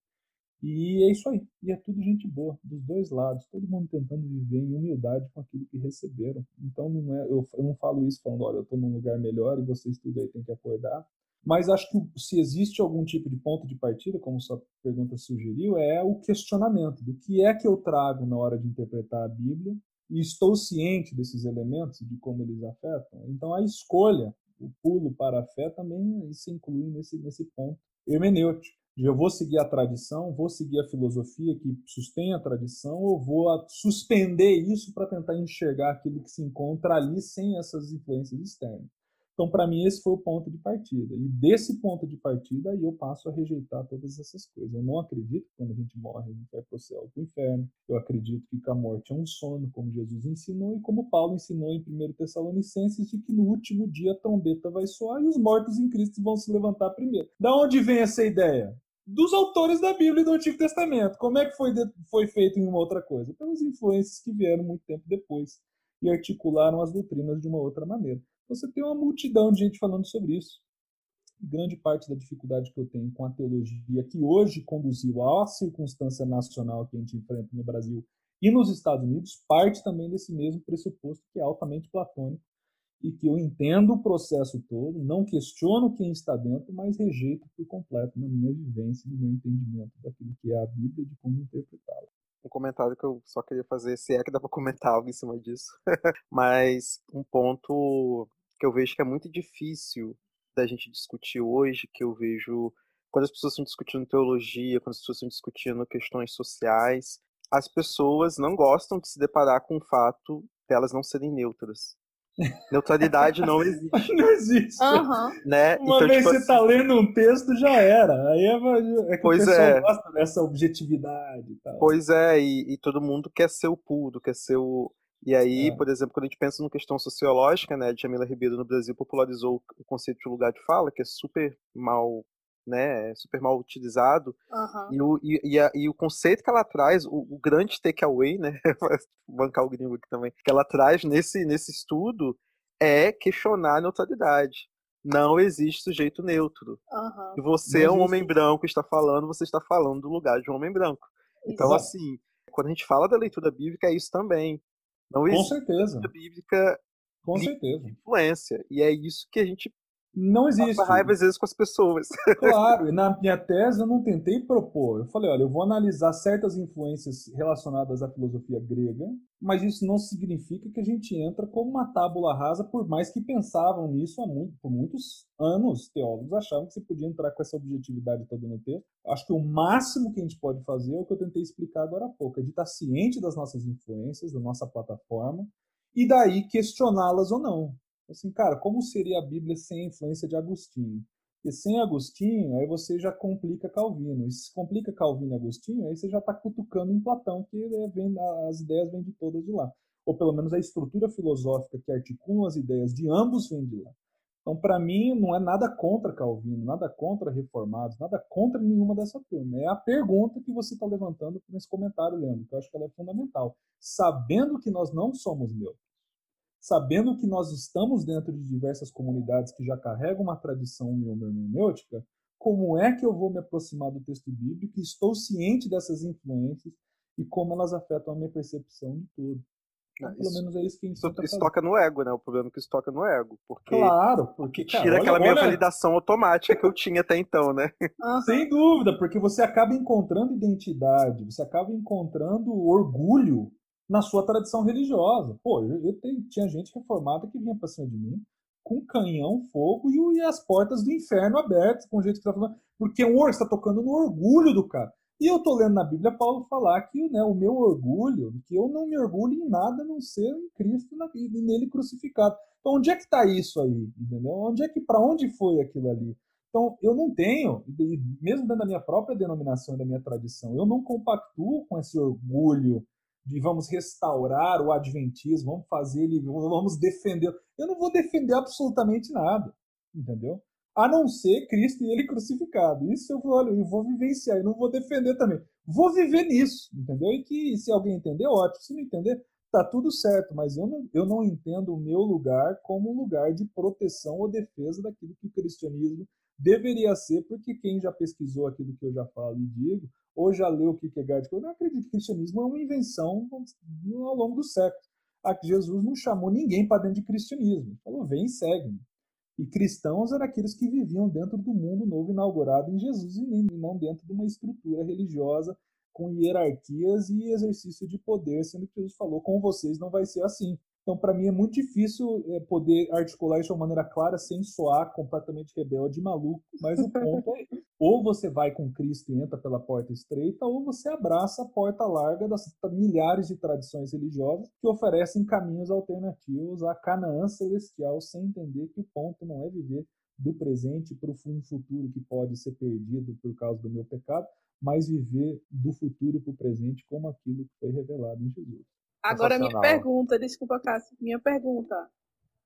Speaker 7: e é isso aí. E é tudo gente boa, dos dois lados. Todo mundo tentando viver em humildade com aquilo que receberam. Então não é, eu, eu não falo isso falando, olha, eu estou num lugar melhor e vocês tudo aí tem que acordar. Mas acho que se existe algum tipo de ponto de partida, como sua pergunta sugeriu, é o questionamento do que é que eu trago na hora de interpretar a Bíblia e estou ciente desses elementos, de como eles afetam. Então a escolha, o pulo para a fé também se inclui nesse, nesse ponto hermenêutico eu vou seguir a tradição, vou seguir a filosofia que sustém a tradição, ou vou suspender isso para tentar enxergar aquilo que se encontra ali sem essas influências externas. Então, para mim, esse foi o ponto de partida. E desse ponto de partida, eu passo a rejeitar todas essas coisas. Eu não acredito que quando a gente morre, a gente vai para o céu ou para o inferno. Eu acredito que a morte é um sono, como Jesus ensinou, e como Paulo ensinou em 1 Tessalonicenses, de que no último dia a trombeta vai soar e os mortos em Cristo vão se levantar primeiro. Da onde vem essa ideia? Dos autores da Bíblia e do Antigo Testamento. Como é que foi, foi feito em uma outra coisa? Pelas influências que vieram muito tempo depois e articularam as doutrinas de uma outra maneira. Você tem uma multidão de gente falando sobre isso. grande parte da dificuldade que eu tenho com a teologia que hoje conduziu à circunstância nacional que a gente enfrenta no Brasil e nos Estados Unidos parte também desse mesmo pressuposto que é altamente platônico e que eu entendo o processo todo, não questiono quem está dentro, mas rejeito por completo na minha vivência, no meu entendimento daquilo que é a Bíblia e de como interpretá-la.
Speaker 5: Um comentário que eu só queria fazer, se é que dá para comentar algo em cima disso, mas um ponto que eu vejo que é muito difícil da gente discutir hoje, que eu vejo quando as pessoas estão discutindo teologia, quando as pessoas estão discutindo questões sociais, as pessoas não gostam de se deparar com o fato delas não serem neutras. Neutralidade não existe.
Speaker 7: Não existe.
Speaker 4: Uhum.
Speaker 5: Né?
Speaker 7: Uma
Speaker 5: então,
Speaker 7: vez
Speaker 5: tipo
Speaker 7: você
Speaker 5: assim...
Speaker 7: tá lendo um texto, já era. Aí é, é que
Speaker 5: pois
Speaker 7: o pessoal
Speaker 5: é.
Speaker 7: gosta dessa objetividade e tal.
Speaker 5: Pois é, e, e, todo mundo quer ser o puro, quer ser o. E aí,
Speaker 7: É.
Speaker 5: por exemplo, quando a gente pensa numa questão sociológica, né, Jamila Ribeiro no Brasil popularizou o conceito de lugar de fala, que é super mal, né, super mal utilizado,
Speaker 4: Aham.
Speaker 5: E o, e, e, a- e o conceito que ela traz, o, o grande takeaway, né? Vou bancar o gringo aqui também, que ela traz nesse, nesse estudo é questionar a neutralidade. Não existe sujeito neutro. Se você
Speaker 7: Não
Speaker 5: é um
Speaker 7: existe.
Speaker 5: homem branco e está falando, você está falando do lugar de um homem branco. Então,
Speaker 7: Exato.
Speaker 5: assim, quando a gente fala da leitura bíblica, é isso também. Não
Speaker 7: Com
Speaker 5: existe
Speaker 7: certeza.
Speaker 5: leitura bíblica
Speaker 7: Com certeza.
Speaker 5: influência. E é isso que a gente
Speaker 7: Não existe.
Speaker 5: passa raiva às vezes com as pessoas.
Speaker 7: Claro, e na minha tese eu não tentei propor. Eu falei, olha, eu vou analisar certas influências relacionadas à filosofia grega, mas isso não significa que a gente entra como uma tábula rasa, por mais que pensavam nisso há muito, por muitos anos. Teólogos achavam que você podia entrar com essa objetividade toda no texto. Acho que o máximo que a gente pode fazer é o que eu tentei explicar agora há pouco, é de estar ciente das nossas influências, da nossa plataforma, e daí questioná-las ou não. Assim, cara, como seria a Bíblia sem a influência de Agostinho? Porque sem Agostinho, aí você já complica Calvino. E se complica Calvino e Agostinho, aí você já está cutucando em Platão, que é, vem, as ideias vêm de todas de lá. Ou pelo menos a estrutura filosófica que articula as ideias de ambos vem de lá. Então, para mim, não é nada contra Calvino, nada contra reformados, nada contra nenhuma dessa turma. É a pergunta que você está levantando nesse comentário, Leandro, que eu acho que ela é fundamental. Sabendo que nós não somos neutros, sabendo que nós estamos dentro de diversas comunidades que já carregam uma tradição hermenêutica, como é que eu vou me aproximar do texto bíblico? Estou ciente dessas influências e como elas afetam a minha percepção de tudo. Então, pelo
Speaker 5: isso,
Speaker 7: menos é isso que a gente
Speaker 5: isso, isso toca no ego, né? O problema é que isso toca no ego. Porque
Speaker 7: Claro, porque cara,
Speaker 5: tira
Speaker 7: olha-
Speaker 5: aquela minha
Speaker 7: olha-
Speaker 5: validação automática que eu tinha até então, né?
Speaker 4: Aham.
Speaker 7: Sem dúvida, porque você acaba encontrando identidade, você acaba encontrando orgulho na sua tradição religiosa. Pô, eu, eu tenho- tinha gente reformada que vinha pra cima de mim com canhão, fogo e, o- e as portas do inferno abertas, com gente que tá falando. Porque o está tocando no orgulho do cara. E eu tô lendo na Bíblia Paulo falar que né, o meu orgulho, que eu não me orgulho em nada a não ser em Cristo na- e nele crucificado. Então, onde é que está isso aí? Entendeu? Onde é que para onde foi aquilo ali? Então, eu não tenho, mesmo dentro da minha própria denominação e da minha tradição, eu não compactuo com esse orgulho de vamos restaurar o adventismo, vamos fazer ele, vamos defender. Eu não vou defender absolutamente nada, entendeu? A não ser Cristo e ele crucificado. Isso eu vou, eu vou vivenciar, eu não vou defender também. Vou viver nisso, entendeu? E que se alguém entender, ótimo. Se não entender, tá tudo certo, mas eu não, eu não entendo o meu lugar como um lugar de proteção ou defesa daquilo que o cristianismo deveria ser, porque quem já pesquisou aquilo que eu já falo e digo, ou já leu o Kierkegaard, eu não acredito que o cristianismo é uma invenção ao longo do século. Jesus não chamou ninguém para dentro de cristianismo. Ele falou, vem e segue-me. E cristãos eram aqueles que viviam dentro do mundo novo inaugurado em Jesus e não dentro de uma estrutura religiosa com hierarquias e exercício de poder, sendo que Jesus falou, com vocês não vai ser assim. Então, para mim, é muito difícil é, poder articular isso de uma maneira clara, sem soar completamente rebelde e maluco. Mas o ponto é: ou você vai com Cristo e entra pela porta estreita, ou você abraça a porta larga das milhares de tradições religiosas que oferecem caminhos alternativos à Canaã celestial, sem entender que o ponto não é viver do presente para um futuro que pode ser perdido por causa do meu pecado, mas viver do futuro para o presente como aquilo que foi revelado em Jesus.
Speaker 4: Agora, minha pergunta, desculpa, Cássio, minha pergunta.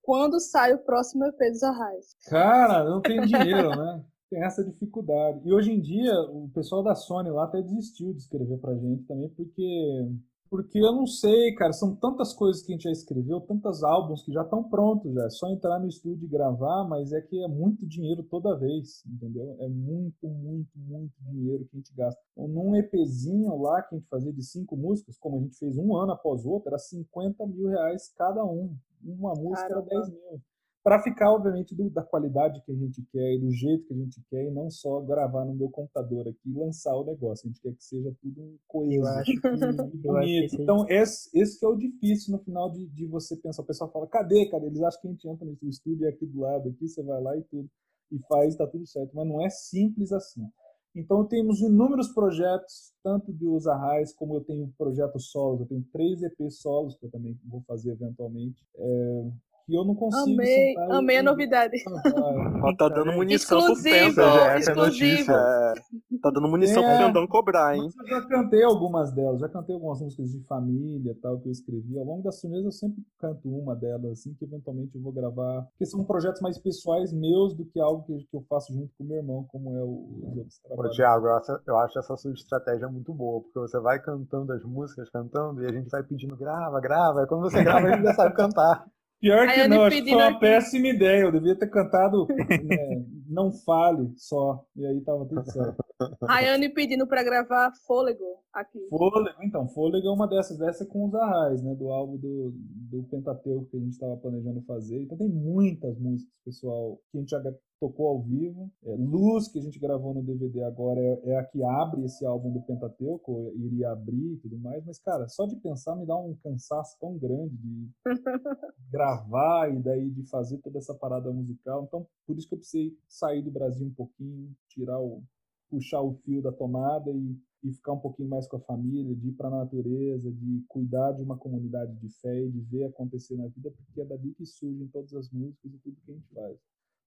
Speaker 4: Quando sai o próximo EP dos Arrais?
Speaker 7: Cara, não tem dinheiro, né? Tem essa dificuldade. E hoje em dia, o pessoal da Sony lá até desistiu de escrever pra gente também, porque. Porque eu não sei, cara, são tantas coisas que a gente já escreveu, tantos álbuns que já estão prontos já. É só entrar no estúdio e gravar, mas é que é muito dinheiro toda vez, entendeu? É muito, muito, muito dinheiro que a gente gasta. Então, num EPzinho lá que a gente fazia de cinco músicas, como a gente fez um ano após outro, era 50 mil reais cada um. Uma música era
Speaker 4: Caramba.
Speaker 7: 10 mil para ficar, obviamente, do- da qualidade que a gente quer e do jeito que a gente quer, e não só gravar no meu computador aqui e lançar o negócio. A gente quer que seja tudo coeso.
Speaker 6: Eu acho que. Eu acho que
Speaker 7: bonito. Então, esse, esse que é o difícil no final de, de você pensar. O pessoal fala, cadê, cara? Eles acham que a gente entra no estúdio é aqui do lado, aqui você vai lá e tudo, e faz, tá tudo certo. Mas não é simples assim. Então, temos inúmeros projetos, tanto dos Arrais, como eu tenho projetos solos. Eu tenho três EPs solos que eu também vou fazer eventualmente. é, que eu não consigo
Speaker 4: Amei,
Speaker 7: sentar e-
Speaker 4: amei a
Speaker 7: e-
Speaker 4: novidade.
Speaker 7: Ah,
Speaker 5: tá dando munição
Speaker 4: Exclusivo,
Speaker 5: pro Fendão.
Speaker 3: CGF é
Speaker 4: exclusivo.
Speaker 3: notícia.
Speaker 5: É, tá dando munição
Speaker 7: É.
Speaker 5: pro Fendão cobrar, hein?
Speaker 7: Eu já cantei algumas delas, já cantei algumas músicas de família tal que eu escrevi. Ao longo das turnês eu sempre canto uma delas, assim, que eventualmente eu vou gravar. Porque são projetos mais pessoais meus do que algo que, que eu faço junto com o meu irmão, como é o- os outros
Speaker 3: Ô,
Speaker 7: trabalhos.
Speaker 3: Thiago, eu acho, eu acho essa sua estratégia muito boa, porque você vai cantando as músicas, cantando, e a gente vai pedindo grava, grava, e quando você grava, a gente já sabe cantar.
Speaker 7: Pior que não, acho que foi uma péssima ideia. Eu devia ter cantado né, Não Fale só, e aí tava tudo certo.
Speaker 4: Rayane pedindo pra gravar Fôlego aqui.
Speaker 7: Fôlego, então, Fôlego é uma dessas, dessa é com os Arrais, né? Do álbum do, do Pentateuco que a gente estava planejando fazer. Então tem muitas músicas, pessoal, que a gente já tocou ao vivo. É, Luz, que a gente gravou no DVD agora, é, é a que abre esse álbum do Pentateuco, ou iria abrir e tudo mais. Mas, cara, só de pensar me dá um cansaço tão grande de gravar e daí de fazer toda essa parada musical. Então, por isso que eu precisei sair do Brasil um pouquinho, tirar o puxar o fio da tomada e, e ficar um pouquinho mais com a família, de ir para a natureza, de cuidar de uma comunidade de fé e de ver acontecer na vida, porque é dali que surgem todas as músicas e tudo que a gente faz.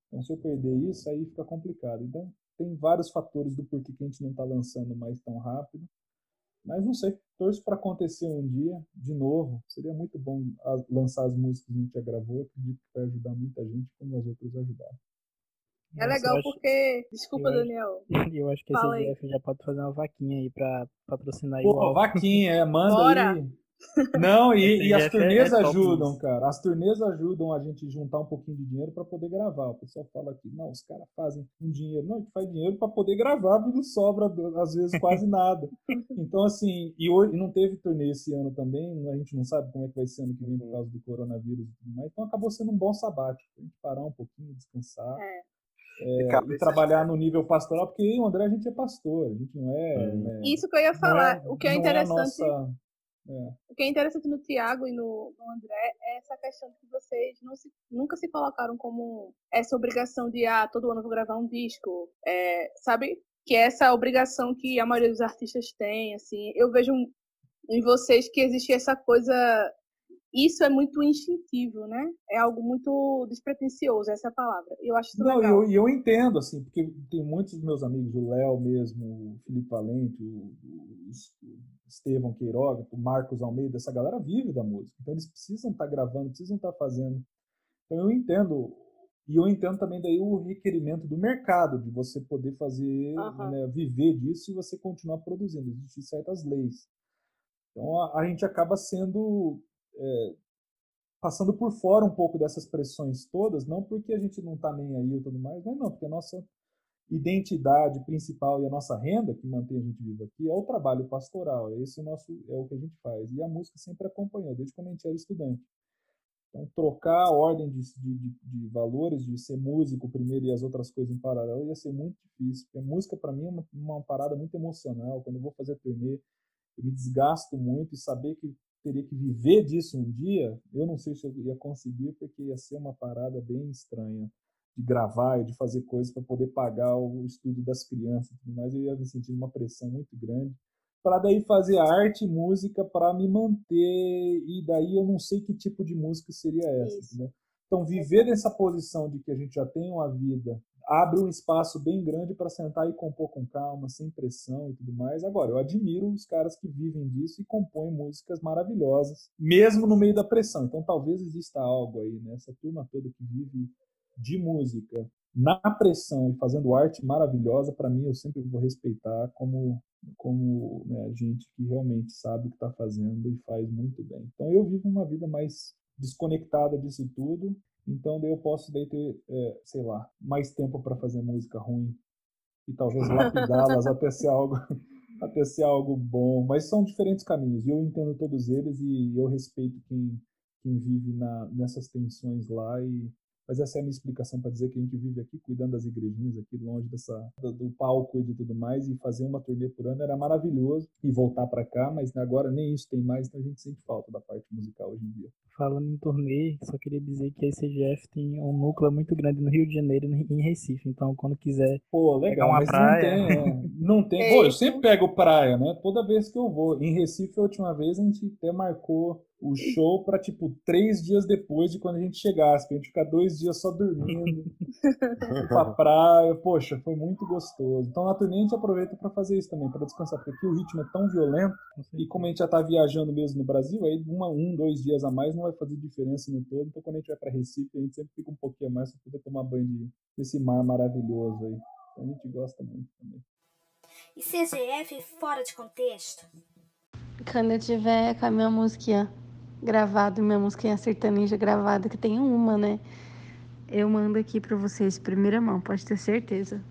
Speaker 7: Então, se eu perder isso, aí fica complicado. Então, tem vários fatores do porquê que a gente não está lançando mais tão rápido. Mas não sei, torço para acontecer um dia, de novo. Seria muito bom lançar as músicas que a gente já gravou. Eu acredito que vai ajudar muita gente, como as outras ajudaram.
Speaker 4: É legal
Speaker 6: acho-
Speaker 4: porque. Desculpa,
Speaker 6: eu acho-
Speaker 4: Daniel.
Speaker 6: E eu acho que esse
Speaker 4: Fala aí.
Speaker 6: CGF já pode fazer uma vaquinha aí pra patrocinar
Speaker 7: Pô,
Speaker 6: álbum.
Speaker 7: vaquinha, é, manda
Speaker 4: Bora.
Speaker 7: aí. Não, e, e as
Speaker 6: CGF é-
Speaker 7: turnês
Speaker 6: é
Speaker 7: ajudam, cara. As turnês ajudam a gente juntar um pouquinho de dinheiro para poder gravar. O pessoal fala que não, os caras fazem um dinheiro. Não, a gente faz dinheiro para poder gravar, e não sobra, às vezes, quase nada. Então, assim, e hoje não teve turnê esse ano também, a gente não sabe como é que vai ser ano que vem por causa do coronavírus e tudo mais. Então acabou sendo um bom sabático. A gente parar um pouquinho, descansar.
Speaker 4: É.
Speaker 7: é, trabalhar no nível pastoral, porque eu e o André a gente é pastor, a gente não é.
Speaker 3: Hum.
Speaker 7: né,
Speaker 4: Isso que eu ia falar. o que é
Speaker 7: não
Speaker 4: interessante.
Speaker 7: nossa- é.
Speaker 4: O que é interessante no Tiago e no, no André é essa questão de que vocês não se- nunca se colocaram como essa obrigação de, ah, todo ano eu vou gravar um disco, é, sabe? Que é essa obrigação que a maioria dos artistas tem, assim. Eu vejo em vocês que existe essa coisa... Isso é muito instintivo, né? É algo muito despretensioso, essa é palavra. Eu acho isso
Speaker 7: Não,
Speaker 4: legal.
Speaker 7: eu, e eu entendo, assim, porque tem muitos dos meus amigos, o Léo mesmo, o Felipe Valente, o, o Es- o Estevão Queiroga, o Marcos Almeida, essa galera vive da música. Então eles precisam estar gravando, precisam estar fazendo. Então eu entendo, e eu entendo também daí o requerimento do mercado, de você poder fazer,
Speaker 4: Aham.
Speaker 7: né, viver disso e você continuar produzindo. Existem certas leis. Então a, a gente acaba sendo é, passando por fora um pouco dessas pressões todas, não porque a gente não está nem aí e tudo mais, mas não, porque a nossa identidade principal e a nossa renda que mantém a gente vivo aqui é o trabalho pastoral, é o nosso é o que a gente faz. E a música sempre acompanhou, desde quando a gente era estudante. Então, trocar a ordem de, de, de- de valores, de ser músico primeiro e as outras coisas em paralelo, ia ser muito difícil. Porque a música, para mim, é uma, uma parada muito emocional. Quando eu vou fazer turnê, eu me desgasto muito e saber que teria que viver disso um dia, eu não sei se eu ia conseguir, porque ia ser uma parada bem estranha de gravar e de fazer coisas para poder pagar o estudo das crianças e tudo mais. Eu ia me sentir uma pressão muito grande para daí fazer arte e música para me manter e daí eu não sei que tipo de música seria essa, entendeu? Então viver nessa posição de que a gente já tem uma vida abre um espaço bem grande para sentar e compor com calma, sem pressão e tudo mais. Agora, eu admiro os caras que vivem disso e compõem músicas maravilhosas, mesmo no meio da pressão. Então talvez exista algo aí, né? Essa turma toda que vive de música na pressão e fazendo arte maravilhosa, para mim eu sempre vou respeitar como como né, gente que realmente sabe o que está fazendo e faz muito bem. Então eu vivo uma vida mais desconectada disso tudo, então daí eu posso daí ter, é, sei lá, mais tempo para fazer música ruim e talvez lapidá-las até ser algo até ser algo bom, mas são diferentes caminhos. E eu entendo todos eles e eu respeito quem quem vive na, nessas tensões lá e mas essa é a minha explicação para dizer que a gente vive aqui cuidando das igrejinhas, aqui longe dessa, do, do palco e de tudo mais, e fazer uma turnê por ano era maravilhoso, e voltar para cá, mas agora nem isso tem mais, então a gente sente falta da parte musical hoje em dia.
Speaker 6: Falando em turnê, só queria dizer que a ICGF tem um núcleo muito grande no Rio de Janeiro e em Recife. Então, quando quiser
Speaker 7: Pô,
Speaker 6: pegar
Speaker 7: legal,
Speaker 6: uma
Speaker 7: mas
Speaker 6: praia.
Speaker 7: não tem, é, não tem.
Speaker 4: É
Speaker 7: Pô, eu sempre pego praia, né? Toda vez que eu vou. Em Recife, a última vez, a gente até marcou o show para tipo três dias depois de quando a gente chegasse, pra gente ficar dois dias só dormindo, pra praia. Poxa, foi muito gostoso. Então na turnê a gente aproveita para fazer isso também, para descansar, porque aqui o ritmo é tão violento e como a gente já tá viajando mesmo no Brasil, aí uma, um, dois dias a mais não vai fazer diferença no todo. Então quando a gente vai para Recife, a gente sempre fica um pouquinho a mais para poder tomar banho de- desse mar maravilhoso aí. Então a gente gosta muito também.
Speaker 9: E CGF fora de contexto?
Speaker 10: Quando eu tiver com a minha musiquinha gravada, minha musiquinha sertaneja gravada, que tem uma, né? Eu mando aqui pra vocês, primeira mão, pode ter certeza.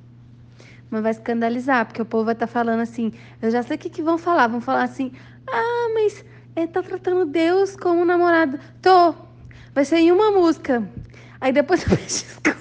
Speaker 10: Mas vai escandalizar, porque o povo vai estar falando assim, eu já sei o que, que vão falar, vão falar assim, ah, mas é, tá tratando Deus como um namorado. Tô, vai ser em uma música. Aí depois eu peço desculpa.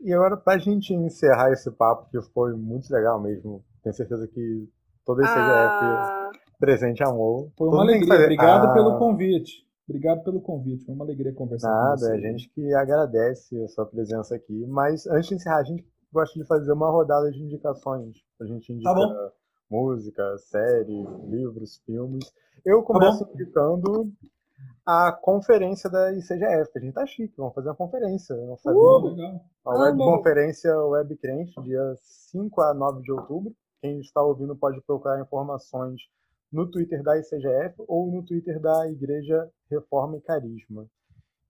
Speaker 3: E agora, pra gente encerrar esse papo, que foi muito legal mesmo, tenho certeza que todo esse CGF
Speaker 4: Ah,
Speaker 3: presente amor.
Speaker 7: Foi uma alegria. Obrigado
Speaker 3: Ah,
Speaker 7: pelo convite. Obrigado pelo convite. Foi uma alegria conversar com
Speaker 3: Nada,
Speaker 7: você.
Speaker 3: a gente que agradece a sua presença aqui. Mas antes de encerrar, a gente gosta de fazer uma rodada de indicações. A gente indica
Speaker 7: Tá
Speaker 3: música, séries, livros, filmes. Eu começo indicando a conferência da ICGF. A gente tá chique, vamos fazer uma conferência. Não sabia?
Speaker 7: Legal.
Speaker 3: A web
Speaker 4: Amo.
Speaker 3: conferência Web Crente, dia 5 a 9 de outubro. Quem está ouvindo pode procurar informações no Twitter da ICGF ou no Twitter da Igreja Reforma e Carisma.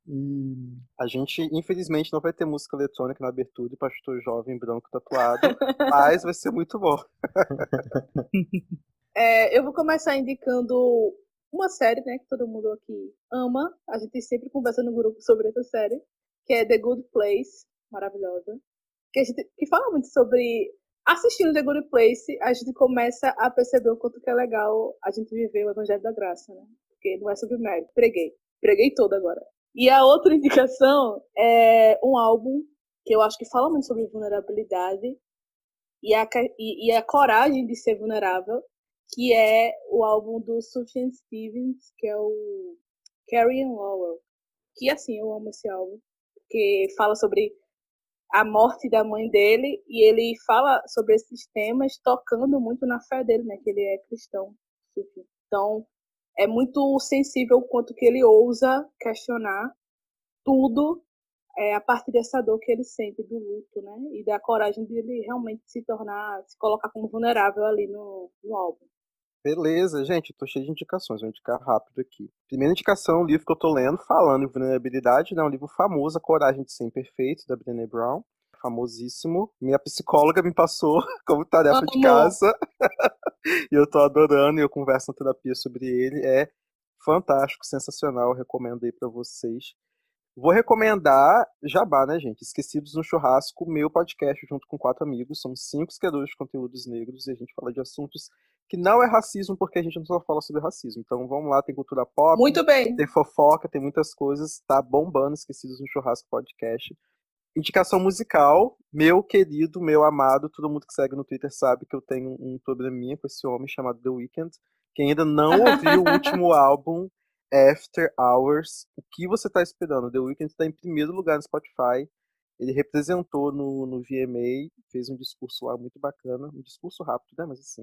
Speaker 3: E
Speaker 5: A gente, infelizmente, não vai ter música eletrônica na abertura e pastor jovem branco tatuado, mas vai ser muito bom.
Speaker 4: É, eu vou começar indicando uma série, né, que todo mundo aqui ama. A gente sempre conversa no grupo sobre essa série, que é The Good Place, maravilhosa. Que, a gente, que fala muito sobre. Assistindo The Good Place, a gente começa a perceber o quanto que é legal a gente viver o Evangelho da Graça, né? Porque não é sobre mérito. Preguei. Preguei todo agora. E a outra indicação é um álbum que eu acho que fala muito sobre vulnerabilidade e a, e, e a coragem de ser vulnerável, que é o álbum do Sufjan Stevens, que é o Carrie and Lowell. Que assim, eu amo esse álbum, porque fala sobre a morte da mãe dele e ele fala sobre esses temas tocando muito na fé dele, né, que ele é cristão. Então, é muito sensível quanto que ele ousa questionar tudo é, a partir dessa dor que ele sente do luto, né? E da coragem de ele realmente se tornar, se colocar como vulnerável ali no, no álbum.
Speaker 5: Beleza, gente, tô cheio de indicações, vou indicar rápido aqui. Primeira indicação, o livro que eu tô lendo, falando em vulnerabilidade, né? Um livro famoso, A Coragem de Ser Imperfeito, da Brené Brown. Famosíssimo. Minha psicóloga me passou como tarefa de casa. e eu tô adorando, e eu converso na terapia sobre ele. É fantástico, sensacional, recomendo aí para vocês. Vou recomendar Jabá, né, gente? Esquecidos no Churrasco, meu podcast junto com quatro amigos. Somos cinco criadores de conteúdos negros e a gente fala de assuntos que não é racismo, porque a gente não só fala sobre racismo. Então vamos lá, tem cultura pop.
Speaker 4: Muito bem.
Speaker 5: Tem fofoca, tem muitas coisas. Tá bombando Esquecidos no Churrasco podcast. Indicação musical, meu querido, meu amado, todo mundo que segue no Twitter sabe que eu tenho um probleminha com esse homem chamado The Weeknd. Quem ainda não ouviu o último álbum, After Hours, o que você está esperando? The Weeknd está em primeiro lugar no Spotify. Ele representou no, no VMA, fez um discurso lá muito bacana, um discurso rápido, né? Mas assim.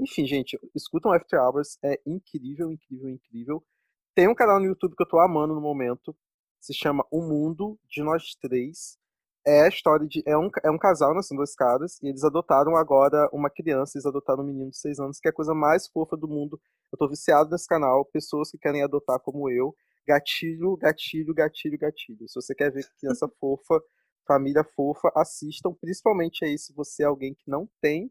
Speaker 5: Enfim, gente, escutam After Hours, é incrível, incrível, incrível. Tem um canal no YouTube que eu tô amando no momento, se chama O Mundo de Nós Três. É a história de. É um, é um casal, né? São dois caras, e eles adotaram agora uma criança, eles adotaram um menino de seis anos, que é a coisa mais fofa do mundo. Eu tô viciado nesse canal, pessoas que querem adotar como eu. Gatilho, gatilho, gatilho, gatilho. Se você quer ver criança fofa, família fofa, assistam, principalmente aí se você é alguém que não tem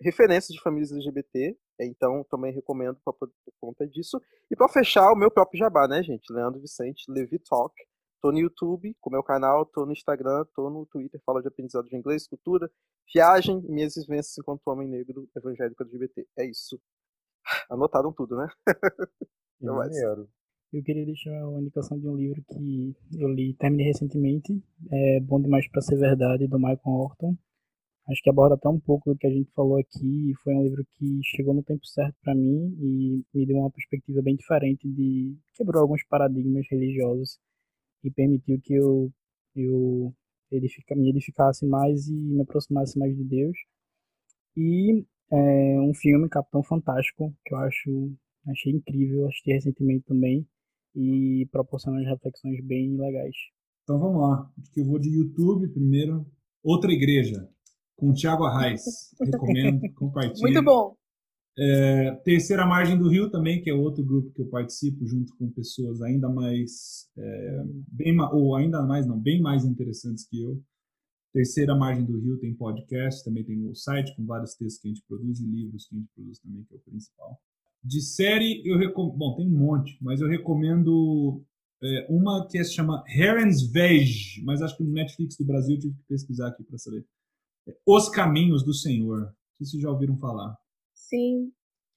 Speaker 5: referências de famílias LGBT, então também recomendo por, por conta disso. E para fechar, o meu próprio jabá, né, gente? Leandro Vicente, Levi Talk. Tô no YouTube com meu canal, tô no Instagram, tô no Twitter, falo de aprendizado de inglês, cultura, viagem e minhas vivências enquanto homem negro evangélico LGBT. É isso. Anotaram tudo, né?
Speaker 6: é Eu queria deixar uma indicação de um livro que eu li, terminei recentemente, é Bom Demais para Ser Verdade, do Michael Horton. Acho que aborda até um pouco do que a gente falou aqui. Foi um livro que chegou no tempo certo para mim e me deu uma perspectiva bem diferente de quebrou alguns paradigmas religiosos e permitiu que eu eu edifica, me edificasse mais e me aproximasse mais de Deus. E é, um filme, Capitão Fantástico, que eu acho achei incrível, assisti recentemente também e proporciona reflexões bem legais.
Speaker 7: Então vamos lá, acho que eu vou de YouTube primeiro. Outra Igreja, com o Thiago Arraes. Recomendo, compartilhe.
Speaker 4: Muito bom.
Speaker 7: É, Terceira Margem do Rio também, que é outro grupo que eu participo junto com pessoas ainda mais, é, bem, ou ainda mais, não, bem mais interessantes que eu. Terceira Margem do Rio tem podcast, também tem o site com vários textos que a gente produz e livros que a gente produz também, que é o principal. De série, eu recomendo, bom, tem um monte, mas eu recomendo é, uma que se chama Heron's Veg, mas acho que no Netflix do Brasil eu tive que pesquisar aqui para saber. Os Caminhos do Senhor. Se vocês já ouviram falar.
Speaker 4: Sim.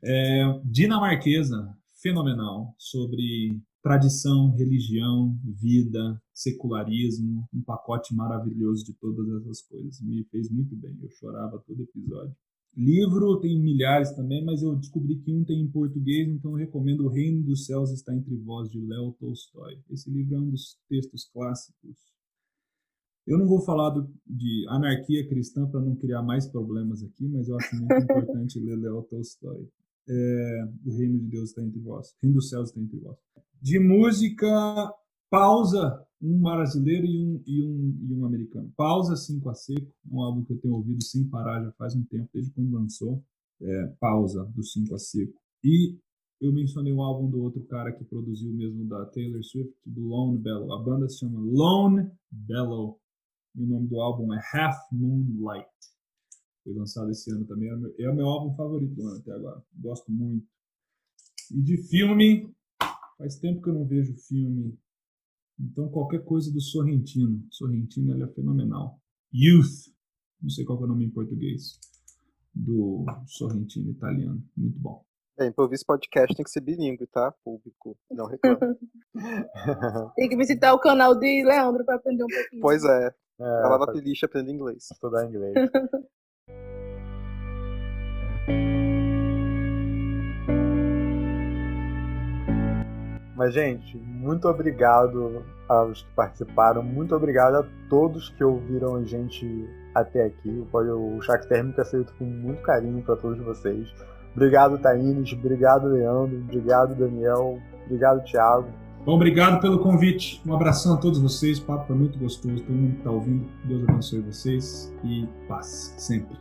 Speaker 7: É, dinamarquesa, fenomenal, sobre tradição, religião, vida, secularismo, um pacote maravilhoso de todas essas coisas. Me fez muito bem, eu chorava todo episódio. Livro tem milhares também, mas eu descobri que um tem em português, então eu recomendo O Reino dos Céus está entre vós, de Léo Tolstói. Esse livro é um dos textos clássicos eu não vou falar do, de anarquia cristã para não criar mais problemas aqui, mas eu acho muito importante ler Leo Tolstói. É, o reino de Deus está entre vós, o reino dos céus está entre vós. De música, pausa, um brasileiro e um, e um, e um americano. Pausa, Cinco a Seco, um álbum que eu tenho ouvido sem parar já faz um tempo, desde quando lançou. É, pausa, do Cinco a Seco. E eu mencionei o álbum do outro cara que produziu mesmo da Taylor Swift, do Lone Bellow. A banda se chama Lone Bellow. E o nome do álbum é Half Moon Light. foi lançado esse ano também. É o meu, é o meu álbum favorito do ano até agora. Gosto muito. E de filme, faz tempo que eu não vejo filme. Então, qualquer coisa do Sorrentino. Sorrentino ele é fenomenal. Youth, não sei qual é o nome em português, do Sorrentino italiano. Muito bom.
Speaker 5: Bem, pra ouvir esse podcast tem que ser bilíngue, tá? Público. Não reclama.
Speaker 4: tem que visitar o canal de Leandro para aprender um pouquinho.
Speaker 5: Pois é. É tá lá na playlist aprender inglês.
Speaker 3: Estudar inglês. Mas, gente, muito obrigado aos que participaram, muito obrigado a todos que ouviram a gente até aqui. O Chac Térmico é feito com muito carinho para todos vocês. Obrigado, Taínes. Obrigado, Leandro. Obrigado, Daniel. Obrigado, Thiago.
Speaker 7: Bom, obrigado pelo convite. Um abração a todos vocês. O papo foi muito gostoso. Todo mundo que está ouvindo, Deus abençoe vocês e paz sempre.